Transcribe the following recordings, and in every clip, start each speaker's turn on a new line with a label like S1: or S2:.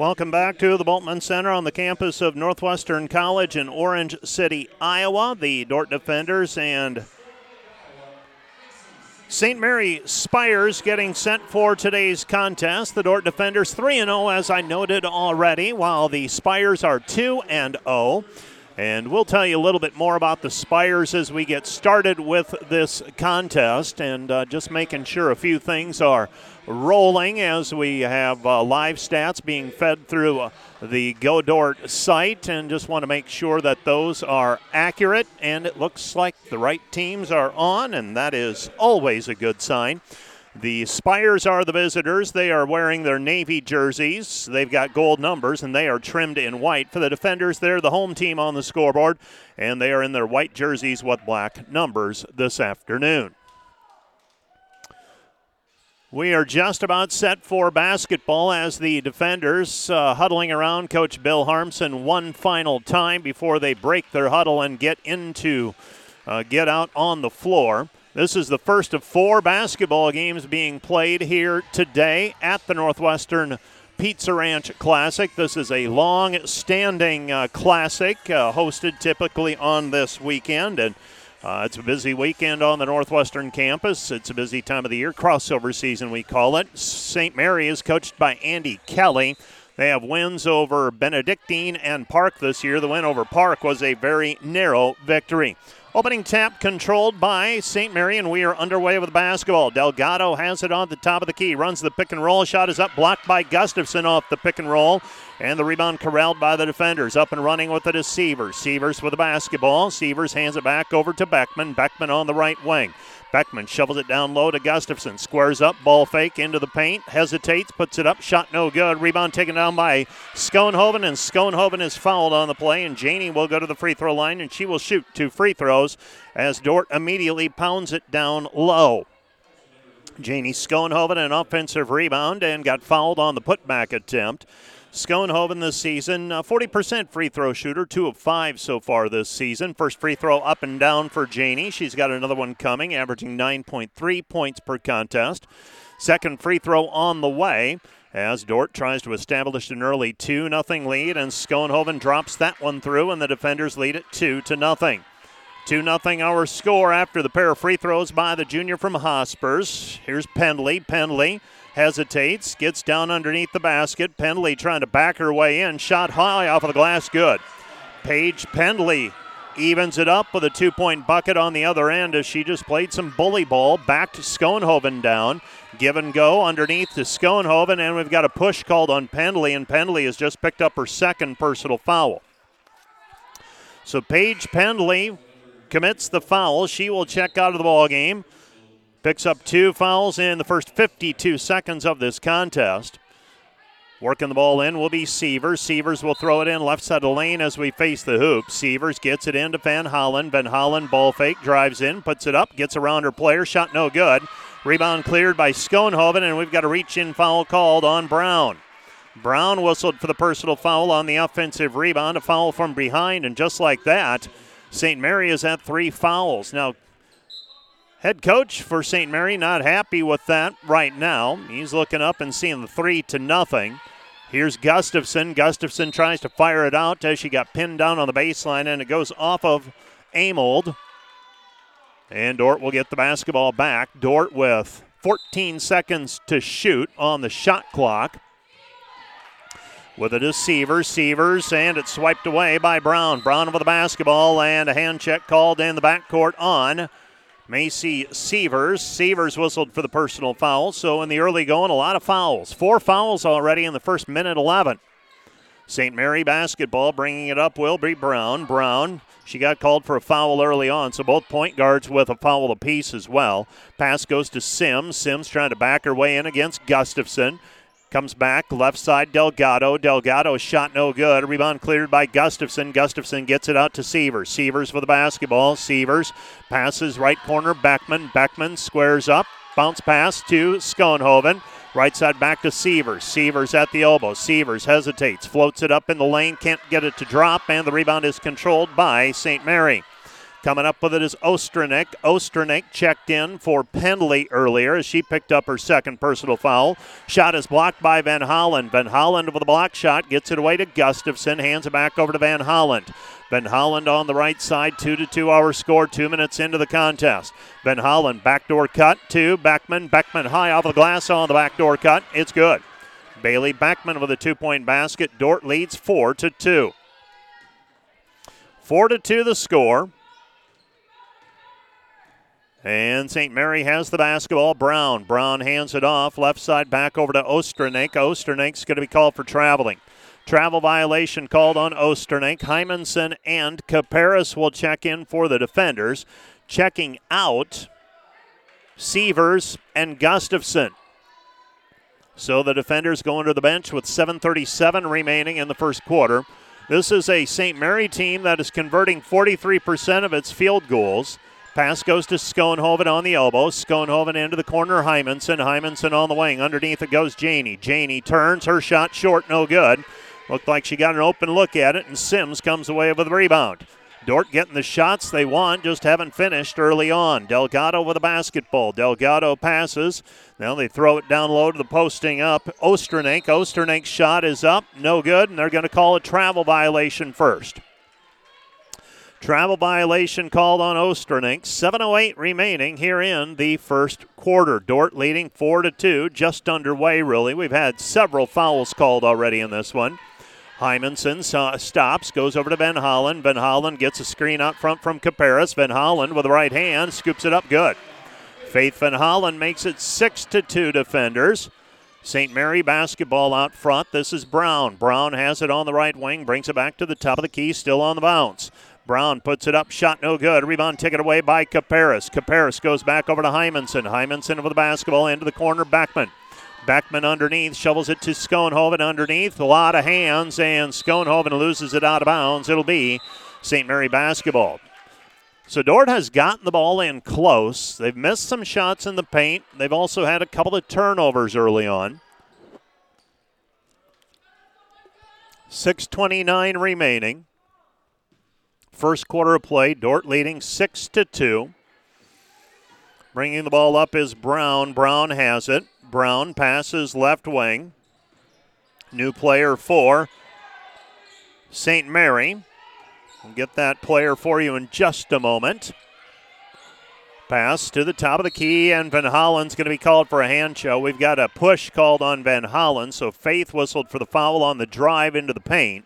S1: Welcome back to the Bultman Center on the campus of Northwestern College in Orange City, Iowa. The Dordt Defenders and St. Mary Spires getting sent for today's contest. The Dordt Defenders 3 0, as I noted already, while the Spires are 2 0. And we'll tell you a little bit more about the Spires as we get started with this contest and uh, just making sure a few things are rolling as we have uh, live stats being fed through uh, the Godort site and just want to make sure that those are accurate and it looks like the right teams are on and that is always a good sign. The Spires are the visitors. They are wearing their navy jerseys. They've got gold numbers and they are trimmed in white. For the defenders, they're the home team on the scoreboard and they are in their white jerseys with black numbers this afternoon. We are just about set for basketball as the defenders uh, huddling around Coach Bill Harmsen one final time before they break their huddle and get into uh, get out on the floor. This is the first of four basketball games being played here today at the Northwestern Pizza Ranch Classic. This is a long standing uh, classic uh, hosted typically on this weekend. And uh, it's a busy weekend on the Northwestern campus. It's a busy time of the year, crossover season, we call it. St. Mary is coached by Andy Kelly. They have wins over Benedictine and Park this year. The win over Park was a very narrow victory. Opening tap controlled by St. Mary, and we are underway with the basketball. Delgado has it on the top of the key, runs the pick and roll. Shot is up, blocked by Gustafson off the pick and roll. And the rebound corralled by the defenders. Up and running with it is Sievers. Sievers with the basketball. Sievers hands it back over to Beckman. Beckman on the right wing. Beckman shovels it down low to Gustafson. Squares up, ball fake into the paint. Hesitates, puts it up. Shot no good. Rebound taken down by Schoenhoven, and Schoenhoven is fouled on the play. And Janie will go to the free throw line, and she will shoot two free throws as Dordt immediately pounds it down low. Janie Schoenhoven, an offensive rebound, and got fouled on the putback attempt. Schoenhoven this season, 40% free throw shooter, two of five so far this season. First free throw up and down for Janie. She's got another one coming, averaging 9.3 points per contest. Second free throw on the way as Dordt tries to establish an early 2 0 lead, and Schoenhoven drops that one through, and the defenders lead it 2 to nothing. 2 0 our score after the pair of free throws by the junior from Hospers. Here's Pendley. Pendley hesitates, gets down underneath the basket. Pendley trying to back her way in. Shot high off of the glass, good. Paige Pendley evens it up with a two point bucket on the other end as she just played some bully ball. Back to Schoenhoven down. Give and go underneath to Schoenhoven, and we've got a push called on Pendley, and Pendley has just picked up her second personal foul. So Paige Pendley commits the foul. She will check out of the ball game. Picks up two fouls in the first 52 seconds of this contest. Working the ball in will be Sievers. Sievers will throw it in left side of the lane as we face the hoop. Sievers gets it into Van Hollen. Van Hollen ball fake, drives in, puts it up, gets around her player. Shot no good. Rebound cleared by Schoenhoven, and we've got a reach in foul called on Brown. Brown whistled for the personal foul on the offensive rebound, a foul from behind, and just like that, St. Mary is at three fouls. Now, Head coach for St. Mary not happy with that right now. He's looking up and seeing the three to nothing. Here's Gustafson. Gustafson tries to fire it out as she got pinned down on the baseline, and it goes off of Amold. And Dordt will get the basketball back. Dordt with 14 seconds to shoot on the shot clock. With a deceiver, Sievers, and it's swiped away by Brown. Brown with the basketball, and a hand check called in the backcourt on Macy Sievers. Sievers whistled for the personal foul. So in the early going, a lot of fouls. Four fouls already in the first minute 11. St. Mary basketball bringing it up will be Brown. Brown, she got called for a foul early on, so both point guards with a foul apiece as well. Pass goes to Sims. Sims trying to back her way in against Gustafson. Comes back, left side, Delgado. Delgado shot no good. Rebound cleared by Gustafson. Gustafson gets it out to Sievers. Sievers for the basketball. Sievers passes right corner, Beckman. Beckman squares up. Bounce pass to Schoenhoven. Right side back to Sievers. Sievers at the elbow. Sievers hesitates, floats it up in the lane, can't get it to drop, and the rebound is controlled by St. Mary. Coming up with it is Osternick. Osternick checked in for Pendley earlier as she picked up her second personal foul. Shot is blocked by Van Holland. Van Holland with a block shot gets it away to Gustafson, hands it back over to Van Holland. Van Holland on the right side, two to two hour score, two minutes into the contest. Van Holland backdoor cut to Beckman. Beckman high off the glass on the backdoor cut. It's good. Bailey Beckman with a two point basket. Dordt leads four to two. Four to two the score. And St. Mary has the basketball. Brown. Brown hands it off. Left side back over to Osternick. Osternick's going to be called for traveling. Travel violation called on Osternick. Hymanson and Caparis will check in for the defenders. Checking out Sievers and Gustafson. So the defenders go under the bench with 7.37 remaining in the first quarter. This is a St. Mary team that is converting 43% of its field goals. Pass goes to Schoenhoven on the elbow. Schoenhoven into the corner. Hymanson. Hymanson on the wing. Underneath it goes Janie. Janie turns. Her shot short. No good. Looked like she got an open look at it, and Sims comes away with the rebound. Dordt getting the shots they want, just haven't finished early on. Delgado with a basketball. Delgado passes. Now they throw it down low to the posting up. Osternick. Osternick's shot is up. No good, and they're going to call a travel violation first. Travel violation called on Osternick. 7.08 remaining here in the first quarter. Dordt leading 4 to 2, just underway, really. We've had several fouls called already in this one. Hymanson stops, goes over to Van Hollen. Van Hollen gets a screen out front from Caparis. Van Hollen with the right hand scoops it up good. Faith Van Hollen makes it 6 to 2 defenders. St. Mary basketball out front. This is Brown. Brown has it on the right wing, brings it back to the top of the key, still on the bounce. Brown puts it up, shot no good. Rebound taken away by Caparis. Caparis goes back over to Hymanson. Hymanson with the basketball into the corner. Beckman. Beckman underneath, shovels it to Schoenhoven underneath. A lot of hands, and Schoenhoven loses it out of bounds. It'll be St. Mary basketball. So Dordt has gotten the ball in close. They've missed some shots in the paint. They've also had a couple of turnovers early on. 6:29 remaining. First quarter of play. Dordt leading six to two. Bringing the ball up is Brown. Brown has it. Brown passes left wing. New player for St. Mary. We'll get that player for you in just a moment. Pass to the top of the key, and Van Hollen's going to be called for a hand show. We've got a push called on Van Hollen, so Faith whistled for the foul on the drive into the paint.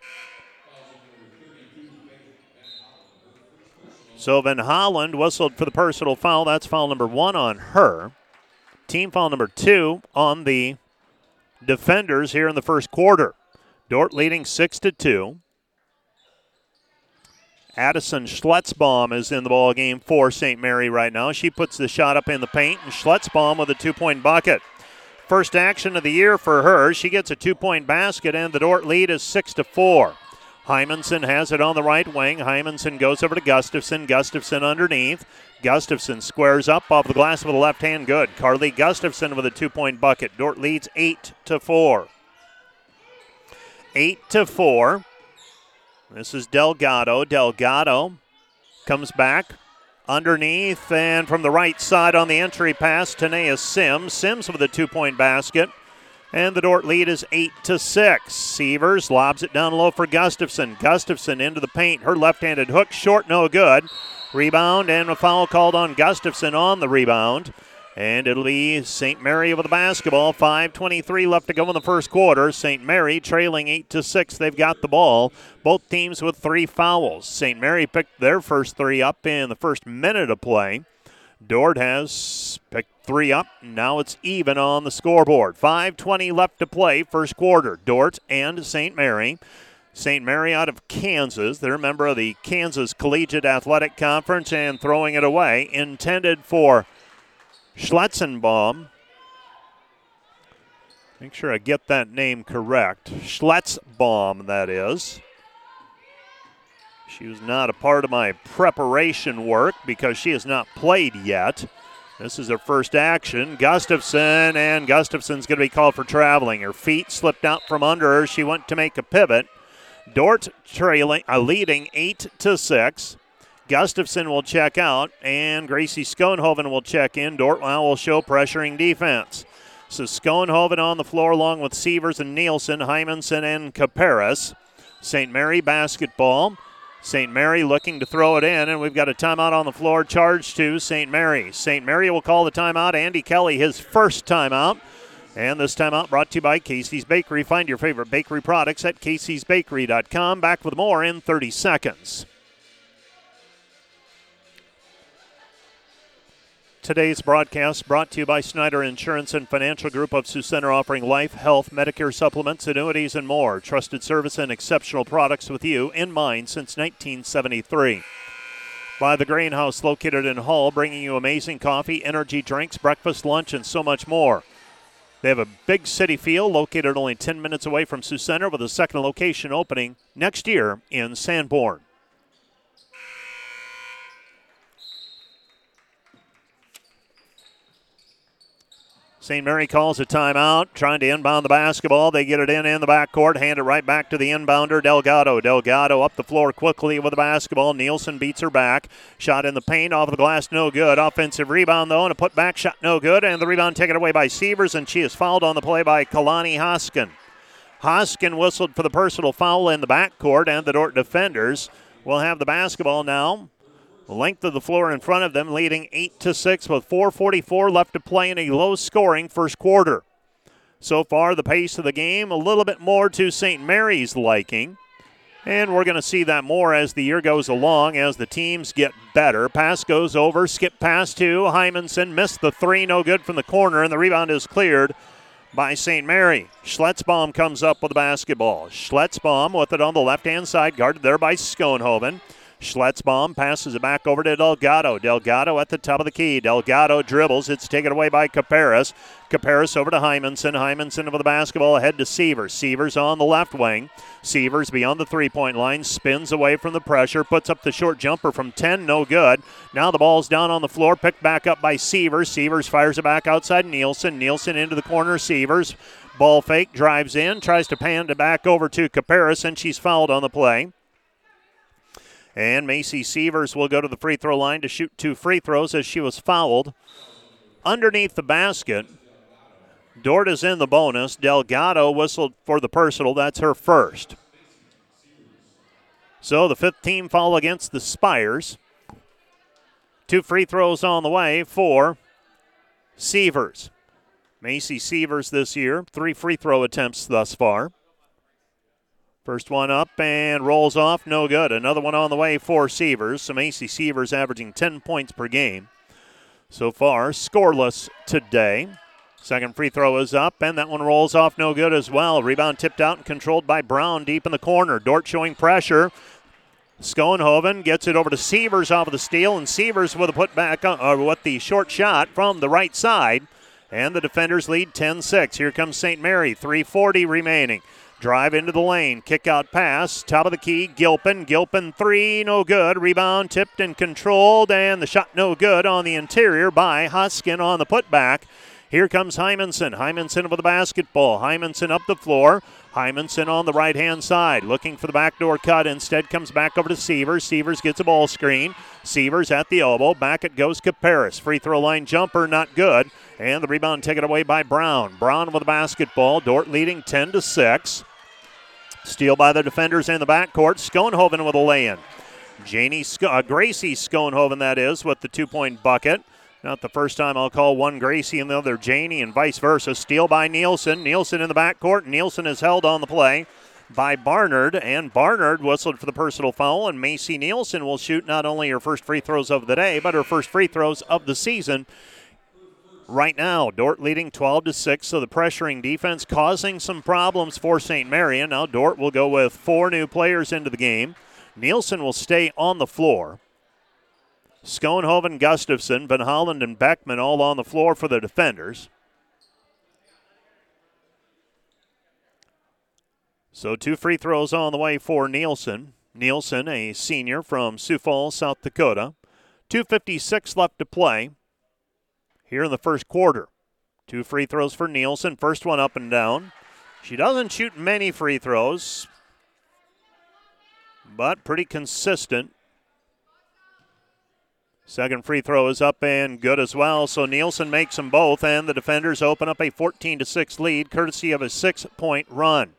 S1: So Van Holland whistled for the personal foul. That's foul number one on her. Team foul number two on the defenders here in the first quarter. Dordt leading six to two. Addison Schletzbaum is in the ball game for St. Mary right now. She puts the shot up in the paint, and Schletzbaum with a two-point bucket. First action of the year for her. She gets a two-point basket, and the Dordt lead is six to four. Hymanson has it on the right wing. Hymanson goes over to Gustafson. Gustafson underneath. Gustafson squares up off the glass with a left hand. Good. Carly Gustafson with a two point bucket. Dordt leads eight to four. Eight to four. This is Delgado. Delgado comes back underneath and from the right side on the entry pass, Tanea Sims. Sims with a two point basket. And the Dordt lead is 8 to 6. Sievers lobs it down low for Gustafson. Gustafson into the paint. Her left handed hook short, no good. Rebound and a foul called on Gustafson on the rebound. And it'll be St. Mary with the basketball. 5:23 left to go in the first quarter. St. Mary trailing eight to six. They've got the ball. Both teams with three fouls. St. Mary picked their first three up in the first minute of play. Dordt has picked three up. And now it's even on the scoreboard. 5:20 left to play. First quarter. Dordt and St. Mary. St. Mary out of Kansas. They're a member of the Kansas Collegiate Athletic Conference and throwing it away. Intended for Schletzenbaum. Make sure I get that name correct. Schletzbaum, that is. She was not a part of my preparation work because she has not played yet. This is her first action. Gustafson, and Gustafson's going to be called for traveling. Her feet slipped out from under her. She went to make a pivot Dordt trailing, uh, leading eight to six. Gustafson will check out, and Gracie Schoenhoven will check in. Dortmund will show pressuring defense. So Schoenhoven on the floor along with Sievers and Nielsen, Hymanson and Caparis. St. Mary basketball. St. Mary looking to throw it in, and we've got a timeout on the floor charged to St. Mary. St. Mary will call the timeout. Andy Kelly, his first timeout. And this timeout brought to you by Casey's Bakery. Find your favorite bakery products at caseysbakery.com. Back with more in 30 seconds. Today's broadcast brought to you by Snyder Insurance and Financial Group of Sioux Center, offering life, health, Medicare supplements, annuities, and more. Trusted service and exceptional products with you in mind since 1973. By the Grain House, located in Hull, bringing you amazing coffee, energy drinks, breakfast, lunch, and so much more. They have a big city feel, located only 10 minutes away from Sioux Center, with a second location opening next year in Sanborn. St. Mary calls a timeout, trying to inbound the basketball. They get it in in the backcourt, hand it right back to the inbounder, Delgado. Delgado up the floor quickly with the basketball. Nielsen beats her back. Shot in the paint, off the glass, no good. Offensive rebound, though, and a put back shot, no good. And the rebound taken away by Sievers, and she is fouled on the play by Kalani Hoskin. Hoskin whistled for the personal foul in the backcourt, and the Dordt defenders will have the basketball now length of the floor in front of them, leading 8 to 6 with 4:44 left to play in a low-scoring first quarter. So far, the pace of the game a little bit more to St. Mary's liking. And we're going to see that more as the year goes along as the teams get better. Pass goes over, skip pass to Hymanson, missed the three, no good from the corner, and the rebound is cleared by St. Mary. Schletzbaum comes up with the basketball. Schletzbaum with it on the left hand side, guarded there by Schoenhoven. Schletzbaum passes it back over to Delgado. Delgado at the top of the key. Delgado dribbles. It's taken away by Caparis. Caparis over to Hymanson. Hymanson over the basketball ahead to Sievers. Sievers on the left wing. Sievers beyond the three point line. Spins away from the pressure. Puts up the short jumper from 10. No good. Now the ball's down on the floor. Picked back up by Sievers. Sievers fires it back outside Nielsen. Nielsen into the corner. Sievers. Ball fake. Drives in. Tries to pan it back over to Caparis, and she's fouled on the play. And Macy Sievers will go to the free throw line to shoot two free throws as she was fouled underneath the basket. Dordt is in the bonus. Delgado whistled for the personal. That's her first. So the fifth team foul against the Spires. Two free throws on the way for Sievers. Macy Sievers this year, three free throw attempts thus far. First one up and rolls off, no good. Another one on the way for Sievers. Some AC Sievers averaging 10 points per game. So far, scoreless today. Second free throw is up, and that one rolls off no good as well. Rebound tipped out and controlled by Brown deep in the corner. Dordt showing pressure. Schoenhoven gets it over to Sievers off of the steal, and Sievers with a putback uh, with the short shot from the right side. And the defenders lead 10 6. Here comes St. Mary, 340 remaining. Drive into the lane. Kick out pass. Top of the key. Gilpin. Gilpin three. No good. Rebound tipped and controlled. And the shot no good on the interior by Hoskin on the putback. Here comes Hymanson. Hymanson with the basketball. Hymanson up the floor. Hymanson on the right hand side, looking for the backdoor cut. Instead, comes back over to Sievers. Sievers gets a ball screen. Sievers at the elbow. Back it goes Caparis. Free throw line jumper, not good. And the rebound taken away by Brown. Brown with the basketball. Dordt leading 10 to 6. Steal by the defenders in the backcourt. Schoenhoven with a lay-in. Janie uh, Gracie Schoenhoven, that is, with the two-point bucket. Not the first time I'll call one Gracie and the other Janie, and vice versa. Steal by Nielsen. Nielsen in the backcourt. Nielsen is held on the play by Barnard, and Barnard whistled for the personal foul, and Macy Nielsen will shoot not only her first free throws of the day, but her first free throws of the season right now. Dordt leading 12 to 6, so the pressuring defense causing some problems for St. Mary. And Now Dordt will go with four new players into the game. Nielsen will stay on the floor. Schoenhoven, Gustafson, Van Holland, and Beckman all on the floor for the defenders. So two free throws on the way for Nielsen. Nielsen, a senior from Sioux Falls, South Dakota. 2.56 left to play here in the first quarter. Two free throws for Nielsen. First one up and down. She doesn't shoot many free throws, but pretty consistent Second free throw is up and good as well. So Nielsen makes them both, and the defenders open up a 14 to 6 lead, courtesy of a six point run.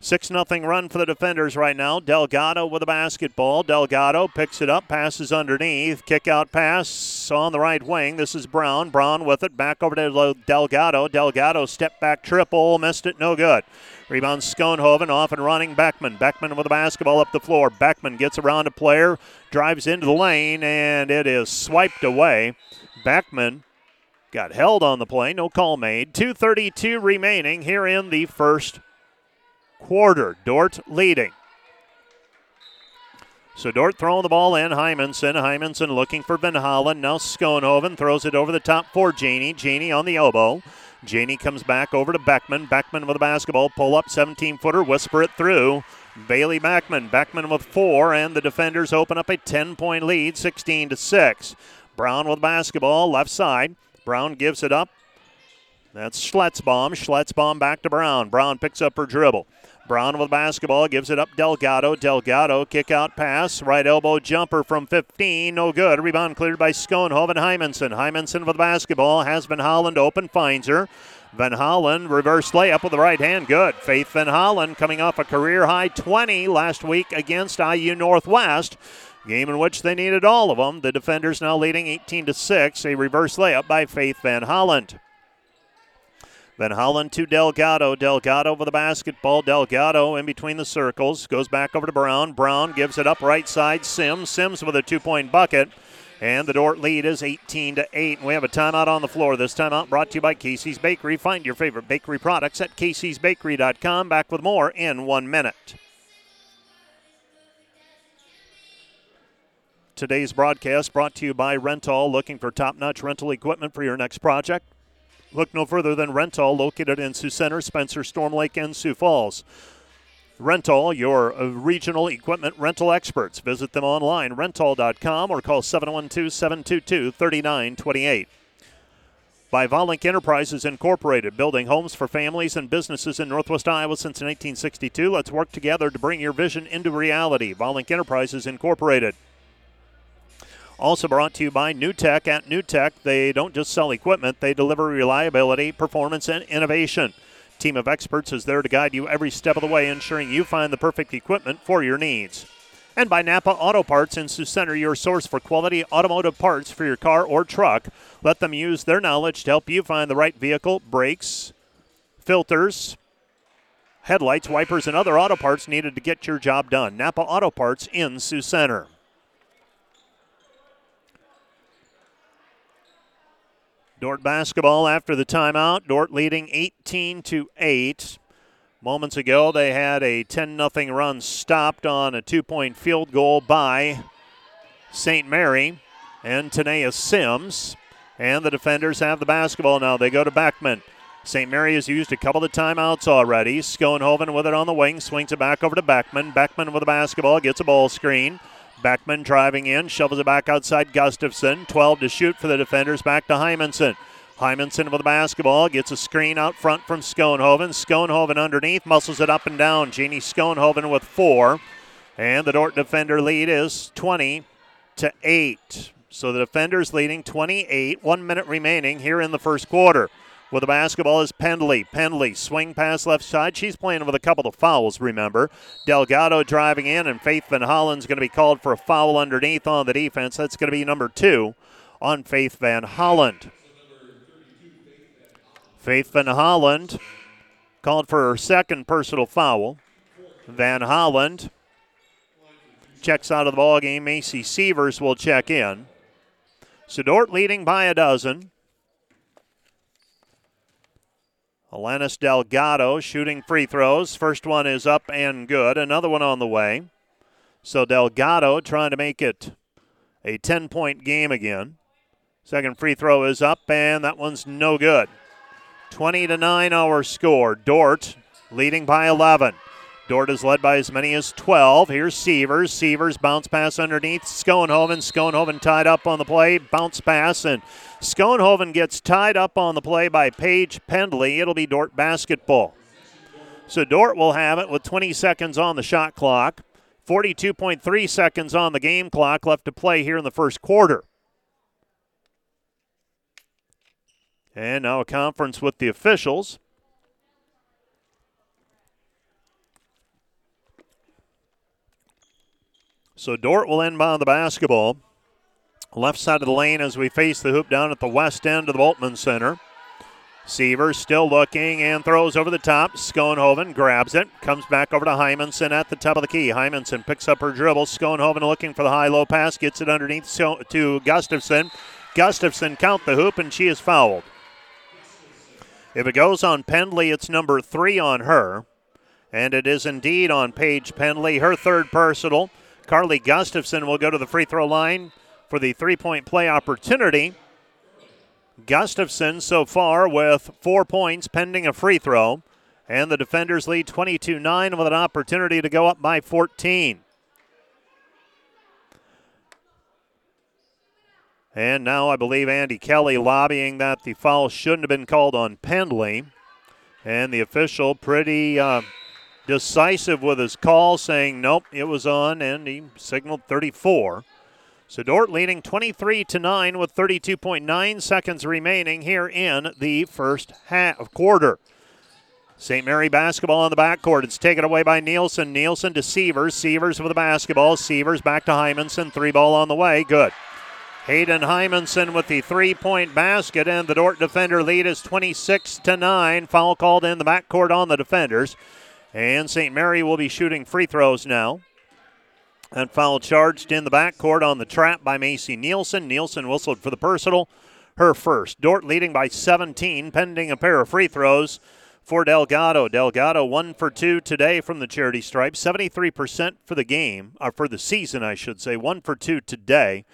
S1: 6 0 run for the defenders right now. Delgado with the basketball. Delgado picks it up, passes underneath. Kick out pass on the right wing. This is Brown. Brown with it. Back over to Delgado. Delgado step back triple. Missed it. No good. Rebound Schoenhoven off and running Beckman. Beckman with the basketball up the floor. Beckman gets around a player, drives into the lane, and it is swiped away. Beckman got held on the play. No call made. 2.32 remaining here in the first quarter. Dordt leading. So Dordt throwing the ball in. Hymanson. Hymanson looking for Van Hollen. Now Schoenhoven throws it over the top for Janie. Janie on the elbow. Janie comes back over to Beckman. Beckman with the basketball. Pull up 17 footer. Whisper it through. Bailey Beckman. Beckman with four, and the defenders open up a 10 point lead, 16 to 6. Brown with basketball, left side. Brown gives it up. That's Schletzbaum. Schletzbaum back to Brown. Brown picks up her dribble. Brown with the basketball gives it up Delgado. Delgado kick out pass. Right elbow jumper from 15. No good. Rebound cleared by Schoenhoven Hymanson. Hymanson with the basketball. Has Van Holland open. Finds her. Van Holland, reverse layup with the right hand. Good. Faith Van Holland coming off a career high 20 last week against IU Northwest. Game in which they needed all of them. The defenders now leading 18 to 6. A reverse layup by Faith Van Holland. Van Hollen to Delgado. Delgado over the basketball. Delgado in between the circles. Goes back over to Brown. Brown gives it up right side. Sims. Sims with a two point bucket. And the Dordt lead is 18 to 8. We have a timeout on the floor. This timeout brought to you by Casey's Bakery. Find your favorite bakery products at caseysbakery.com. Back with more in one minute. Today's broadcast brought to you by Rental. Looking for top notch rental equipment for your next project? Look no further than Rental, located in Sioux Center, Spencer, Storm Lake, and Sioux Falls. Rental, your uh, regional equipment rental experts. Visit them online, rental.com, or call 712 722 3928. By Volink Enterprises Incorporated, building homes for families and businesses in Northwest Iowa since 1962. Let's work together to bring your vision into reality. Volink Enterprises Incorporated. Also brought to you by NewTek. At NewTek, they don't just sell equipment, they deliver reliability, performance, and innovation. Team of experts is there to guide you every step of the way, ensuring you find the perfect equipment for your needs. And by Napa Auto Parts in Sioux Center, your source for quality automotive parts for your car or truck. Let them use their knowledge to help you find the right vehicle, brakes, filters, headlights, wipers, and other auto parts needed to get your job done. Napa Auto Parts in Sioux Center. Dordt basketball after the timeout. Dordt leading 18 to 8. Moments ago, they had a 10 0 run stopped on a two point field goal by St. Mary and Tanea Sims. And the defenders have the basketball now. They go to Beckman. St. Mary has used a couple of timeouts already. Schoenhoven with it on the wing, swings it back over to Beckman. Beckman with the basketball, gets a ball screen. Beckman driving in, shovels it back outside Gustafson. 12 to shoot for the defenders. Back to Hymanson. Hymanson with the basketball, gets a screen out front from Schoenhoven. Schoenhoven underneath, muscles it up and down. Janie Schoenhoven with four. And the Dordt defender lead is 20 to 8. So the defenders leading 28. One minute remaining here in the first quarter. With the basketball is Pendley. Pendley swing pass left side. She's playing with a couple of fouls, remember. Delgado driving in, and Faith Van Hollen's going to be called for a foul underneath on the defense. That's going to be number two on Faith Van Holland. Faith Van Holland called for her second personal foul. Van Holland checks out of the ball game. Macy Sievers will check in. So Dordt leading by a dozen. Alanis Delgado shooting free throws. First one is up and good. Another one on the way. So Delgado trying to make it a 10 point game again. Second free throw is up, and that one's no good. 20 to 9 our score. Dordt leading by 11. Dordt is led by as many as 12. Here's Sievers. Sievers bounce pass underneath. Schoenhoven. Schoenhoven tied up on the play. Bounce pass, and Schoenhoven gets tied up on the play by Paige Pendley. It'll be Dordt basketball. So Dordt will have it with 20 seconds on the shot clock, 42.3 seconds on the game clock left to play here in the first quarter. And now a conference with the officials. So Dordt will inbound the basketball. Left side of the lane as we face the hoop down at the west end of the Bultman Center. Sievers still looking and throws over the top. Schoenhoven grabs it, comes back over to Hymanson at the top of the key. Hymanson picks up her dribble. Schoenhoven looking for the high low pass, gets it underneath to Gustafson. Gustafson count the hoop, and she is fouled. If it goes on Pendley, it's number three on her. And it is indeed on Paige Pendley, her third personal. Carly Gustafson will go to the free throw line for the three point play opportunity. Gustafson so far with four points pending a free throw. And the defenders lead 22 9 with an opportunity to go up by 14. And now I believe Andy Kelly lobbying that the foul shouldn't have been called on Pendley. And the official pretty uh, decisive with his call, saying nope, it was on, and he signaled 34. So Dordt leading 23 to 9 with 32.9 seconds remaining here in the first half quarter. St. Mary basketball on the backcourt. It's taken away by Nielsen. Nielsen to Sievers. Sievers with the basketball. Sievers back to Hymanson. Three ball on the way. Good. Hayden Hymanson with the three-point basket, and the Dordt defender lead is 26 to 9. Foul called in the backcourt on the defenders. And St. Mary will be shooting free throws now. And foul charged in the backcourt on the trap by Macy Nielsen. Nielsen whistled for the personal, her first. Dordt leading by 17, pending a pair of free throws for Delgado. Delgado one for two today from the charity stripe, 73% for the game, or for the season, I should say. One for two today.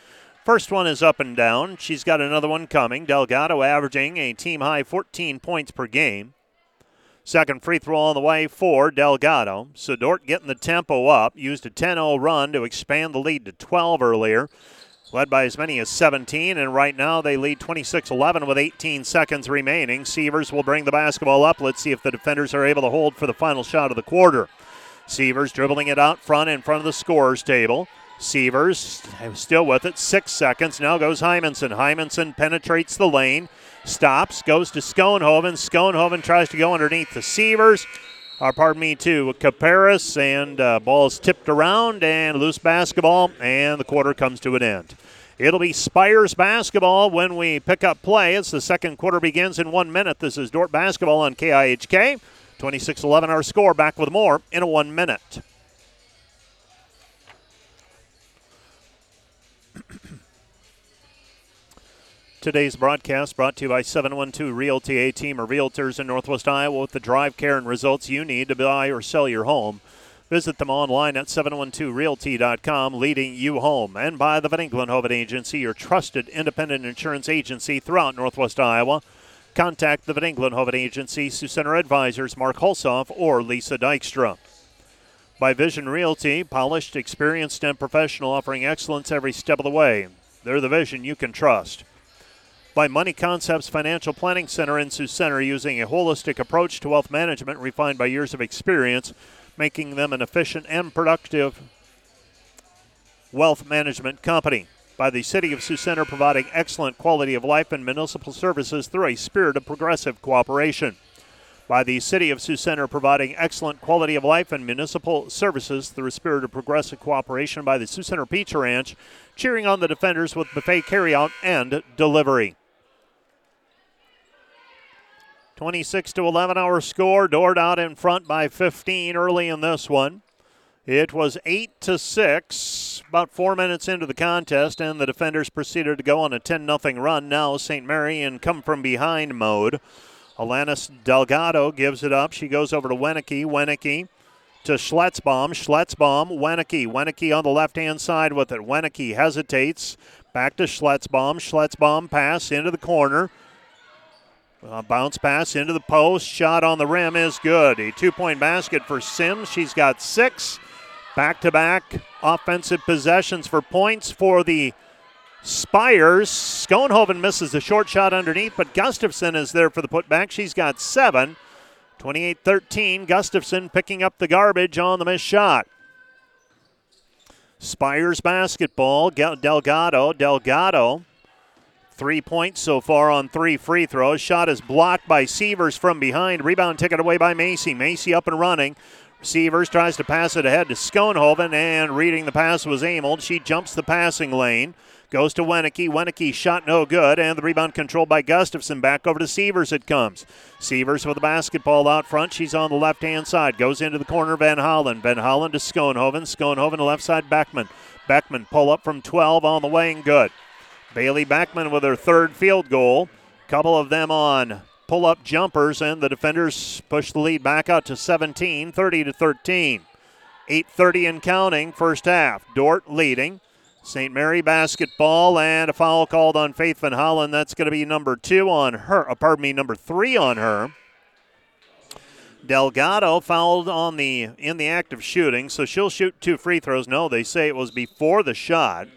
S1: First one is up and down. She's got another one coming. Delgado averaging a team high 14 points per game. Second free throw on the way for Delgado. So Dordt getting the tempo up. Used a 10 0 run to expand the lead to 12 earlier. Led by as many as 17, and right now they lead 26 11 with 18 seconds remaining. Sievers will bring the basketball up. Let's see if the defenders are able to hold for the final shot of the quarter. Sievers dribbling it out front in front of the scorers table. Sievers still with it. Six seconds. Now goes Hymanson. Hymanson penetrates the lane stops, goes to Schoenhoven. Schoenhoven tries to go underneath the Sievers, or pardon me, to Caparis, and uh, ball is tipped around and loose basketball, and the quarter comes to an end. It'll be Spires basketball when we pick up play as the second quarter begins in one minute. This is Dordt basketball on KIHK. 26 11 our score. Back with more in a one minute. Today's broadcast brought to you by 712 Realty, a team of realtors in Northwest Iowa with the drive, care, and results you need to buy or sell your home. Visit them online at 712realty.com, leading you home. And by the Van Engelenhoven Agency, your trusted independent insurance agency throughout Northwest Iowa. Contact the Van Engelenhoven Agency, Sioux Center Advisors Mark Hulsoff or Lisa Dykstra. By Vision Realty, polished, experienced, and professional, offering excellence every step of the way. They're the vision you can trust by Money Concepts Financial Planning Center in Sioux Center using a holistic approach to wealth management refined by years of experience, making them an efficient and productive wealth management company. By the City of Sioux Center providing excellent quality of life and municipal services through a spirit of progressive cooperation. By the City of Sioux Center providing excellent quality of life and municipal services through a spirit of progressive cooperation by the Sioux Center Pizza Ranch, cheering on the defenders with buffet carryout and delivery. 26 to 11 our score. Dordt out in front by 15 early in this one. It was 8 to 6 about 4 minutes into the contest and the defenders proceeded to go on a 10 0 run. Now St. Mary in come from behind mode. Alanis Delgado gives it up. She goes over to Wenicky. Wenicky to Schletzbaum. Schletzbaum, Wenicky. Wenicky on the left hand side with it. Wenicky hesitates. Back to Schletzbaum. Schletzbaum pass into the corner. Uh, bounce pass into the post. Shot on the rim is good. A two point basket for Sims. She's got six back to back offensive possessions for points for the Spires. Schoenhoven misses the short shot underneath, but Gustafson is there for the putback. She's got seven. 28 13. Gustafson picking up the garbage on the missed shot. Spires basketball. Delgado. Delgado Three points so far on three free throws. Shot is blocked by Sievers from behind. Rebound taken away by Macy. Macy up and running. Sievers tries to pass it ahead to Schoenhoven, and reading the pass was Amold. She jumps the passing lane. Goes to Wenicky. Wenicky shot no good, and the rebound controlled by Gustafson. Back over to Sievers it comes. Sievers with the basketball out front. She's on the left hand side. Goes into the corner. Van Hollen. Van Hollen to Schoenhoven. Schoenhoven to left side. Beckman. Beckman pull up from 12 on the way and good. Bailey Beckman with her third field goal. Couple of them on pull up jumpers, and the defenders push the lead back out to 17, 30 to 13. 8.30 and counting, first half. Dordt leading. St. Mary basketball and a foul called on Faith Van Hollen. That's going to be number two on her. Uh, pardon me, number three on her. Delgado fouled on the in the act of shooting, so she'll shoot two free throws. No, they say it was before the shot.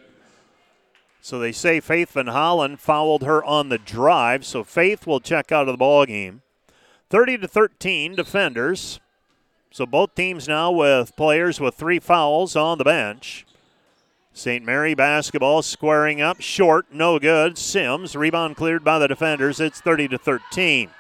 S1: So they say Faith Van Hollen fouled her on the drive, so Faith will check out of the ball game. 30 to 13 defenders. So both teams now with players with three fouls on the bench. St. Mary basketball squaring up short, no good. Sims rebound cleared by the defenders. It's 30 to 13.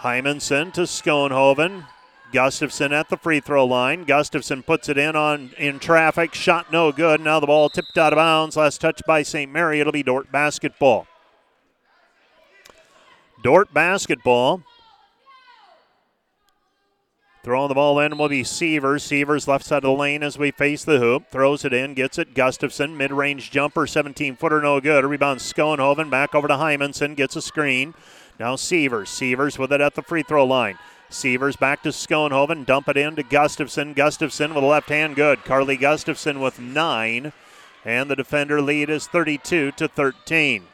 S1: Hymanson to Schoenhoven. Gustafson at the free throw line. Gustafson puts it in on in traffic. Shot no good. Now the ball tipped out of bounds. Last touch by St. Mary. It'll be Dordt basketball. Dordt basketball. Throwing the ball in will be Sievers. Sievers left side of the lane as we face the hoop. Throws it in, gets it. Gustafson, mid range jumper, 17 footer, no good. Rebound, Schoenhoven. Back over to Hymanson, gets a screen. Now Sievers. Sievers with it at the free throw line. Sievers back to Schoenhoven. Dump it in to Gustafson. Gustafson with a left hand, good. Carly Gustafson with nine. And the defender lead is 32 to 13.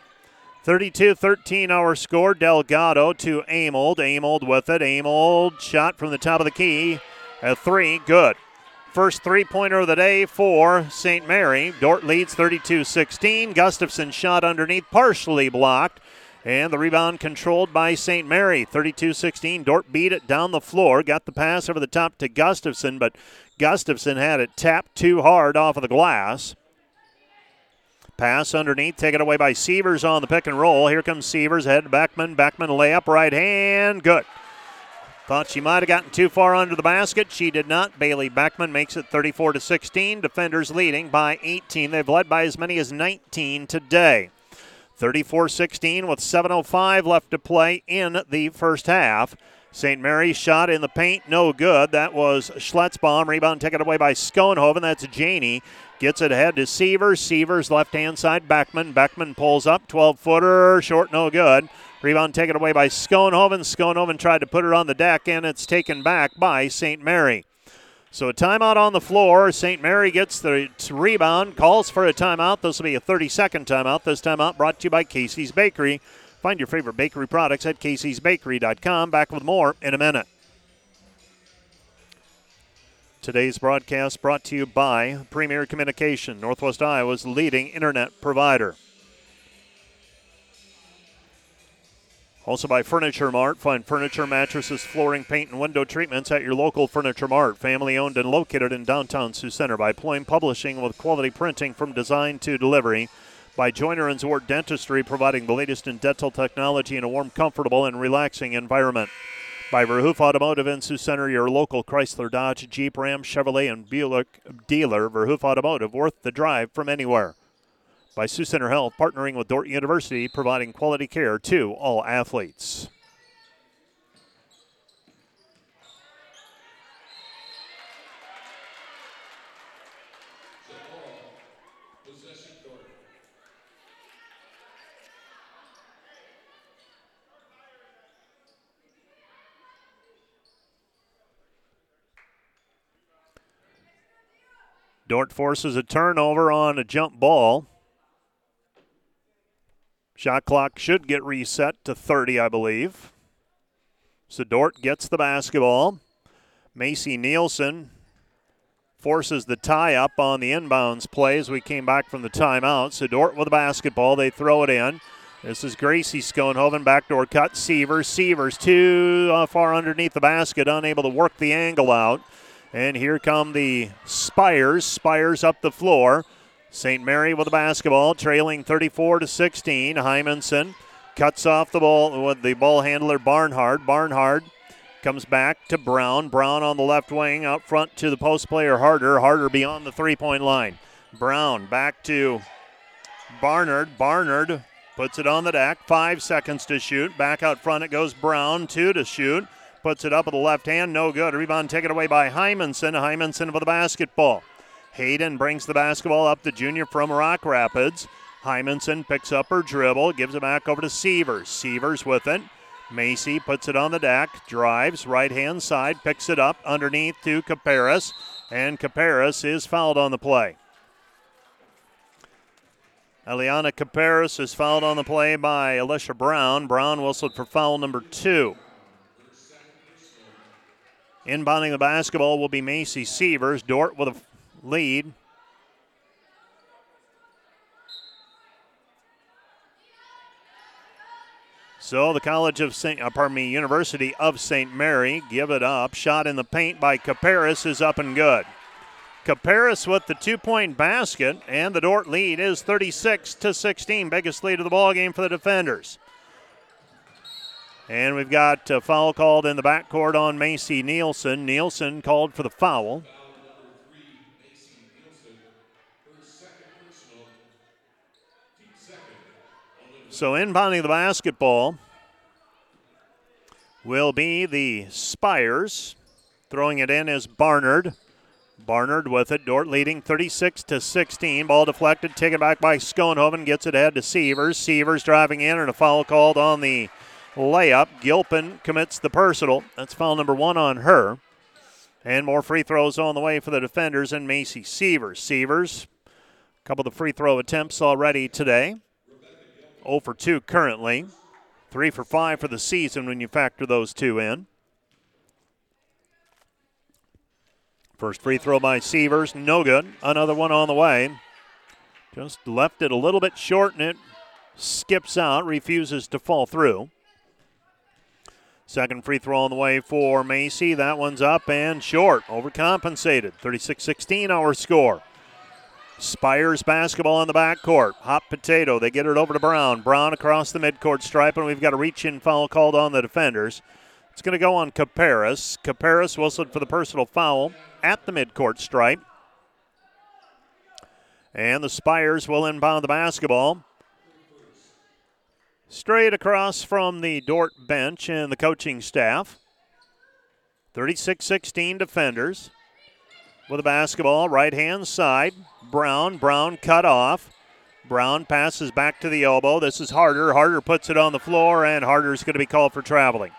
S1: 32 13 our score. Delgado to Amold. Amold with it. Amold shot from the top of the key. A three. Good. First three pointer of the day for St. Mary. Dordt leads 32 16. Gustafson shot underneath, partially blocked. And the rebound controlled by St. Mary. 32 16. Dordt beat it down the floor. Got the pass over the top to Gustafson, but Gustafson had it tapped too hard off of the glass. Pass underneath, taken away by Sievers on the pick and roll. Here comes Sievers, head Beckman. Beckman layup, right hand, good. Thought she might have gotten too far under the basket. She did not. Bailey Beckman makes it 34 to 16. Defenders leading by 18. They've led by as many as 19 today. 34 16 with 7.05 left to play in the first half. St. Mary's shot in the paint, no good. That was Schletzbaum. Rebound taken away by Schoenhoven. That's Janie. Gets it ahead to Sievers. Sievers left hand side. Beckman. Beckman pulls up. 12 footer. Short, no good. Rebound taken away by Schoenhoven. Schoenhoven tried to put it on the deck, and it's taken back by St. Mary. So a timeout on the floor. St. Mary gets the rebound, calls for a timeout. This will be a 30 second timeout. This timeout brought to you by Casey's Bakery. Find your favorite bakery products at caseysbakery.com. Back with more in a minute. Today's broadcast brought to you by Premier Communication, Northwest Iowa's leading internet provider. Also by Furniture Mart. Find furniture, mattresses, flooring, paint, and window treatments at your local Furniture Mart. Family owned and located in downtown Sioux Center by Pluim Publishing with quality printing from design to delivery by Joyner and Zwart Dentistry, providing the latest in dental technology in a warm, comfortable, and relaxing environment. By Verhoef Automotive in Sioux Center, your local Chrysler, Dodge, Jeep, Ram, Chevrolet, and Buick dealer. Verhoef Automotive, worth the drive from anywhere. By Sioux Center Health, partnering with Dordt University, providing quality care to all athletes. Dordt forces a turnover on a jump ball. Shot clock should get reset to 30, I believe. So Dordt gets the basketball. Macy Nielsen forces the tie up on the inbounds play as we came back from the timeout. So Dordt with the basketball. They throw it in. This is Gracie Schoenhoven. Backdoor cut. Sievers. Sievers too uh, far underneath the basket, unable to work the angle out. And here come the Spires. Spires up the floor. St. Mary with the basketball, trailing 34 to 16. Hymanson cuts off the ball with the ball handler Barnard. Barnard comes back to Brown. Brown on the left wing, out front to the post player Harder. Harder beyond the three point line. Brown back to Barnard. Barnard puts it on the deck. Five seconds to shoot. Back out front it goes Brown. Two to shoot. Puts it up with the left hand. No good. Rebound taken away by Hymanson. Hymanson for the basketball. Hayden brings the basketball up, the junior from Rock Rapids. Hymanson picks up her dribble, gives it back over to Sievers. Sievers with it. Macy puts it on the deck, drives right hand side, picks it up underneath to Caparis, and Caparis is fouled on the play. Eliana Caparis is fouled on the play by Alicia Brown. Brown whistled for foul number two. Inbounding the basketball will be Macy Sievers. Dordt with a lead. So the College of St. Uh, pardon me, University of St. Mary give it up. Shot in the paint by Caparis is up and good. Caparis with the two-point basket, and the Dordt lead is 36 to 16, biggest lead of the ball game for the defenders. And we've got a foul called in the backcourt on Macy Nielsen. Nielsen called for the foul. So inbounding the basketball will be the Spires. Throwing it in is Barnard. Barnard with it. Dordt leading 36 to 16. Ball deflected, taken back by Schoenhoven. Gets it ahead to Sievers. Sievers driving in, and a foul called on the layup. Gilpin commits the personal. That's foul number one on her. And more free throws on the way for the defenders and Macy Sievers. Sievers, a couple of free throw attempts already today. 0 for 2 currently. 3 for 5 for the season when you factor those two in. First free throw by Sievers, no good. Another one on the way. Just left it a little bit short and it skips out, refuses to fall through. Second free throw on the way for Macy. That one's up and short, overcompensated. 36 16 our score. Spires basketball on the backcourt. Hot potato. They get it over to Brown. Brown across the midcourt stripe, and we've got a reach in foul called on the defenders. It's going to go on Caparis. Caparis whistled for the personal foul at the midcourt stripe. And the Spires will inbound the basketball. Straight across from the Dordt bench and the coaching staff. 36 16 defenders with the basketball, right hand side. Brown. Brown cut off. Brown passes back to the elbow. This is Harder. Harder puts it on the floor, and Harder's going to be called for traveling.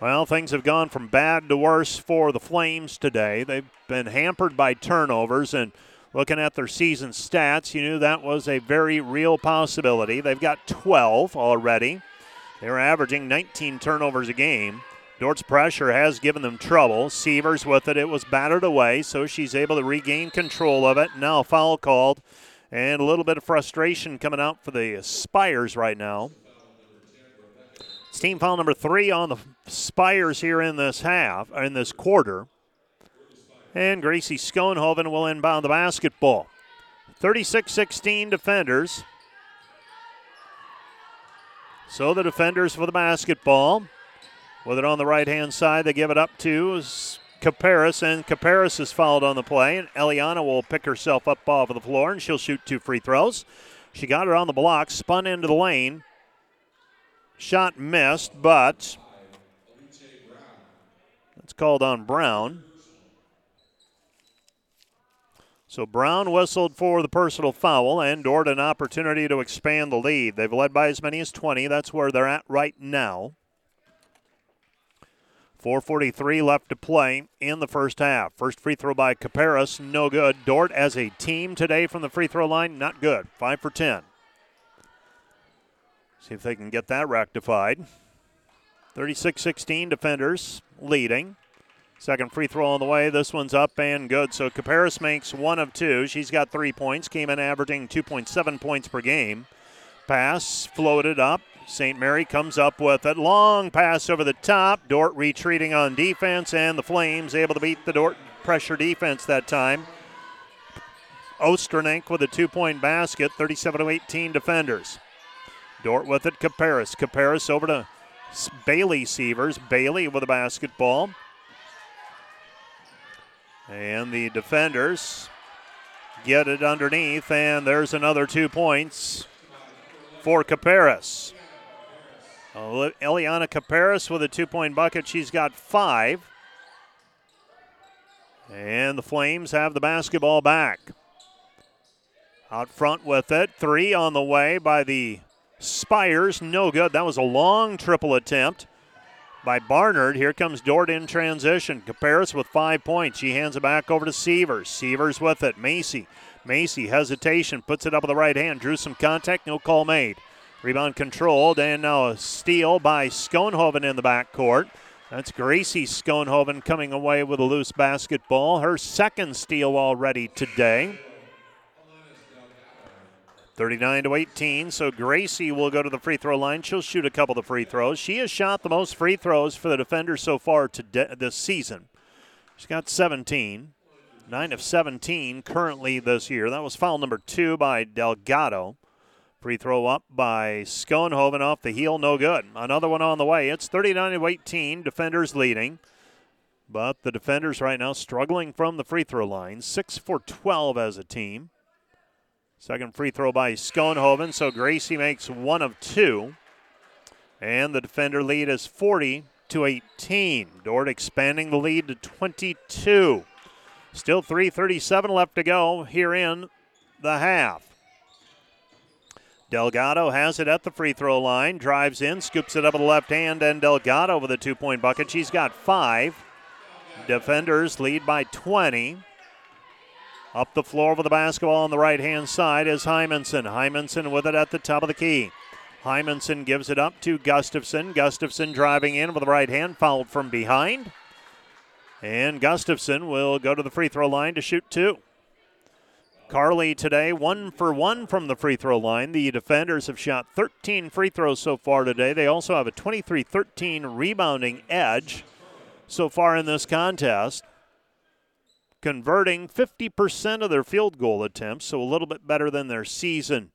S1: Well, things have gone from bad to worse for the Flames today. They've been hampered by turnovers, and looking at their season stats, you knew that was a very real possibility. They've got 12 already. They're averaging 19 turnovers a game. Dordt's pressure has given them trouble. Sievers with it. It was battered away, so she's able to regain control of it. Now foul called, and a little bit of frustration coming out for the Spires right now. It's team foul number three on the Spires here in this half, in this quarter. And Gracie Schoenhoven will inbound the basketball. 36 16 defenders. So the defenders for the basketball. With it on the right hand side, they give it up to Caparis, and Caparis is fouled on the play. And Eliana will pick herself up off of the floor, and she'll shoot two free throws. She got it on the block, spun into the lane. Shot missed, but it's called on Brown. So Brown whistled for the personal foul, and Dordt an opportunity to expand the lead. They've led by as many as 20. That's where they're at right now. 4.43 left to play in the first half. First free throw by Caparis, no good. Dordt as a team today from the free throw line, not good. 5 for 10. See if they can get that rectified. 36 16 defenders leading. Second free throw on the way. This one's up and good. So Caparis makes one of two. She's got three points, came in averaging 2.7 points per game. Pass floated up, St. Mary comes up with a Long pass over the top. Dordt retreating on defense, and the Flames able to beat the Dordt pressure defense that time. Osternick with a two point basket, 37 to 18 defenders. Dordt with it, Caparis. Caparis over to Bailey Sievers. Bailey with a basketball. And the defenders get it underneath, and there's another two points for Caparis. Uh, Eliana Caparis with a two point bucket. She's got five. And the Flames have the basketball back. Out front with it. Three on the way by the Spires. No good. That was a long triple attempt by Barnard. Here comes Dordt in transition. Caparis with five points. She hands it back over to Sievers. Sievers with it. Macy. Macy, hesitation, puts it up with the right hand. Drew some contact. No call made. Rebound controlled, and now a steal by Schoenhoven in the backcourt. That's Gracie Schoenhoven coming away with a loose basketball. Her second steal already today. 39 to 18. So Gracie will go to the free throw line. She'll shoot a couple of free throws. She has shot the most free throws for the defenders so far today, this season. She's got 17. 9 of 17 currently this year. That was foul number two by Delgado. Free throw up by Schoenhoven off the heel, no good. Another one on the way. It's 39 to 18. Defenders leading. But the defenders right now struggling from the free throw line. 6 for 12 as a team. Second free throw by Schoenhoven. So Gracie makes one of two. And the defender lead is 40 to 18. Dordt expanding the lead to 22. Still 3.37 left to go here in the half. Delgado has it at the free throw line, drives in, scoops it up with the left hand, and Delgado with a two point bucket. She's got five. Defenders lead by 20. Up the floor with the basketball on the right hand side is Hymanson. Hymanson with it at the top of the key. Hymanson gives it up to Gustafson. Gustafson driving in with the right hand, fouled from behind. And Gustafson will go to the free throw line to shoot two. Carly today, one for one from the free throw line. The defenders have shot 13 free throws so far today. They also have a 23 13 rebounding edge so far in this contest, converting 50% of their field goal attempts, so a little bit better than their season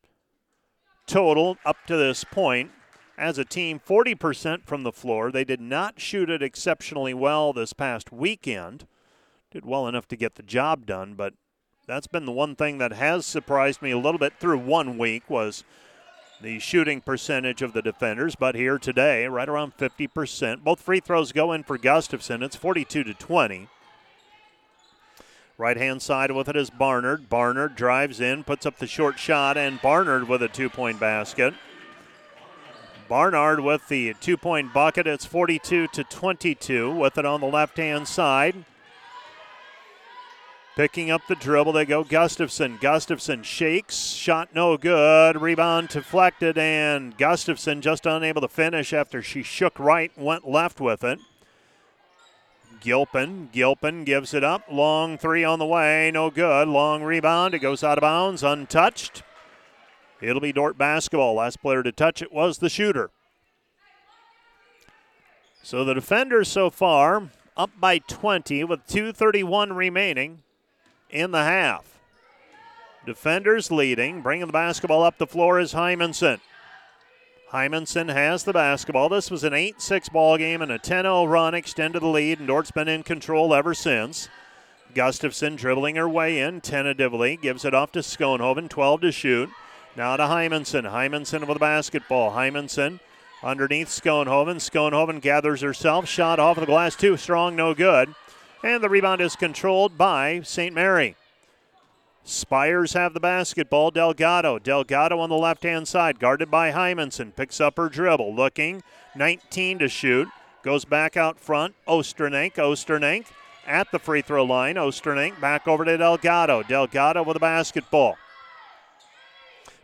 S1: total up to this point. As a team, 40% from the floor. They did not shoot it exceptionally well this past weekend. Did well enough to get the job done, but that's been the one thing that has surprised me a little bit through one week was the shooting percentage of the defenders. But here today, right around 50%. Both free throws go in for Gustafson. It's 42 to 20. Right hand side with it is Barnard. Barnard drives in, puts up the short shot, and Barnard with a two point basket. Barnard with the two point bucket. It's 42 to 22 with it on the left hand side. Picking up the dribble, they go Gustafson. Gustafson shakes, shot no good. Rebound deflected, and Gustafson just unable to finish after she shook right, went left with it. Gilpin, Gilpin gives it up. Long three on the way, no good. Long rebound, it goes out of bounds, untouched. It'll be Dordt basketball. Last player to touch it was the shooter. So the defenders so far up by 20 with 2.31 remaining in the half. Defenders leading, bringing the basketball up the floor is Hymanson. Hymanson has the basketball. This was an 8 6 ball game and a 10 0 run extended the lead, and Dordt's been in control ever since. Gustafson dribbling her way in tentatively, gives it off to Schoenhoven, 12 to shoot. Now to Hymanson. Hymanson with the basketball. Hymanson underneath Schoenhoven. Schoenhoven gathers herself, shot off of the glass, too strong, no good. And the rebound is controlled by St. Mary. Spires have the basketball. Delgado. Delgado on the left hand side, guarded by Hymanson. Picks up her dribble. Looking. 19 to shoot. Goes back out front. Osternick. Osternick at the free throw line. Osternick back over to Delgado. Delgado with the basketball.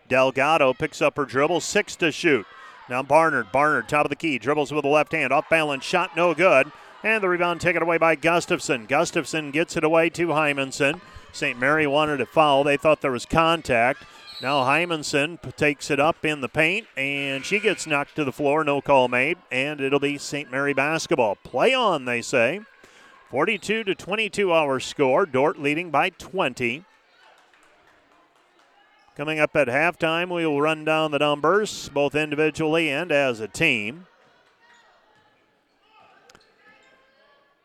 S1: Delgado picks up her dribble. Six to shoot. Now Barnard. Barnard, top of the key. Dribbles with the left hand. Off balance. Shot no good. And the rebound taken away by Gustafson. Gustafson gets it away to Hymanson. St. Mary wanted a foul. They thought there was contact. Now Hymanson takes it up in the paint, and she gets knocked to the floor. No call made, and it'll be St. Mary basketball. Play on, they say. 42 to 22 our score. Dordt leading by 20. Coming up at halftime, we will run down the numbers, both individually and as a team.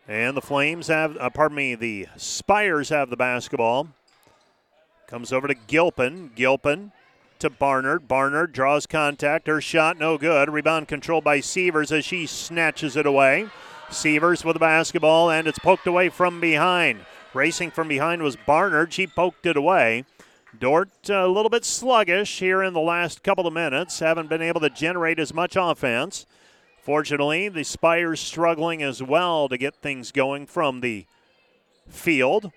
S1: And the Flames have, uh, pardon me, the Spires have the basketball. Comes over to Gilpin. Gilpin to Barnard. Barnard draws contact. Her shot no good. Rebound controlled by Sievers as she snatches it away. Sievers with the basketball, and it's poked away from behind. Racing from behind was Barnard. She poked it away. Dordt uh, a little bit sluggish here in the last couple of minutes. Haven't been able to generate as much offense. Fortunately, the Spires struggling as well to get things going from the field.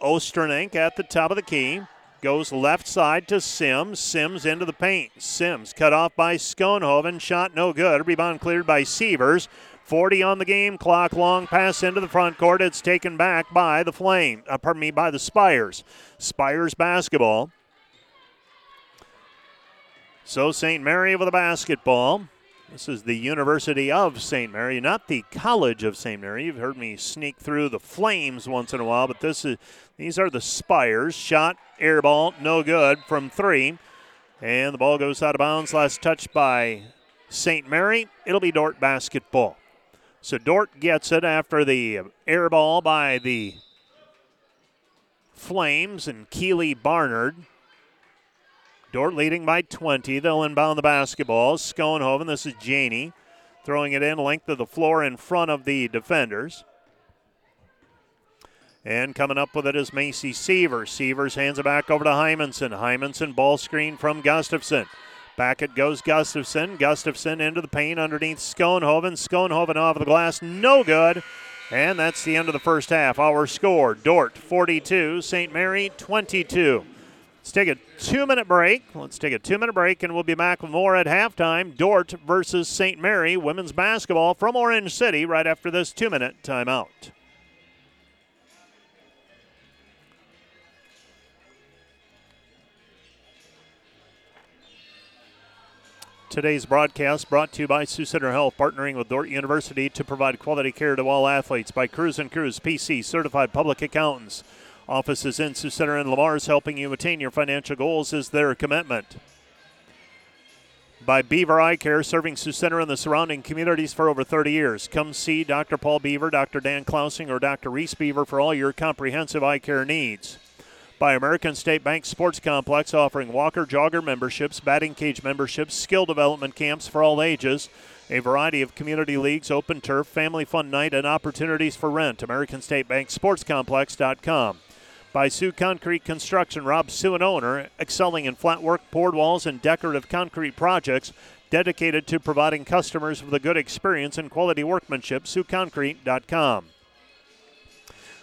S1: Osternick at the top of the key. Goes left side to Sims. Sims into the paint. Sims cut off by Schoenhoven. Shot no good. Rebound cleared by Sievers. 40 on the game clock. Long pass into the front court. It's taken back by the Flame. Uh, pardon me, by the Spires. Spires basketball. So St. Mary with a basketball. This is the University of St. Mary, not the College of St. Mary. You've heard me sneak through the Flames once in a while, but this is these are the Spires. Shot, air ball, no good from three. And the ball goes out of bounds. Last touch by St. Mary. It'll be Dordt basketball. So Dordt gets it after the air ball by the Flames and Keeley Barnard. Dordt leading by 20. They'll inbound the basketball. Schoenhoven, this is Janie, throwing it in length of the floor in front of the defenders. And coming up with it is Macy Sievers. Sievers hands it back over to Hymanson. Hymanson ball screen from Gustafson. Back it goes Gustafson. Gustafson into the paint underneath Schoenhoven. Schoenhoven off the glass, no good. And that's the end of the first half. Our score Dordt 42, St. Mary 22. Let's take a two minute break. Let's take a two minute break and we'll be back with more at halftime. Dordt versus St. Mary women's basketball from Orange City right after this two minute timeout. Today's broadcast brought to you by Sioux Center Health, partnering with Dordt University to provide quality care to all athletes by Cruz and Cruz PC certified public accountants. Offices in Sioux Center and Le Mars helping you attain your financial goals is their commitment. By Beaver Eye Care, serving Sioux Center and the surrounding communities for over 30 years. Come see Dr. Paul Beaver, Dr. Dan Klausing, or Dr. Reese Beaver for all your comprehensive eye care needs by American State Bank Sports Complex, offering walker jogger memberships, batting cage memberships, skill development camps for all ages, a variety of community leagues, open turf, family fun night, and opportunities for rent. American State Bank Sports Complex.com. By Soo Concrete Construction, Rob Soo, an owner, excelling in flat work, poured walls, and decorative concrete projects, dedicated to providing customers with a good experience and quality workmanship. SooConcrete.com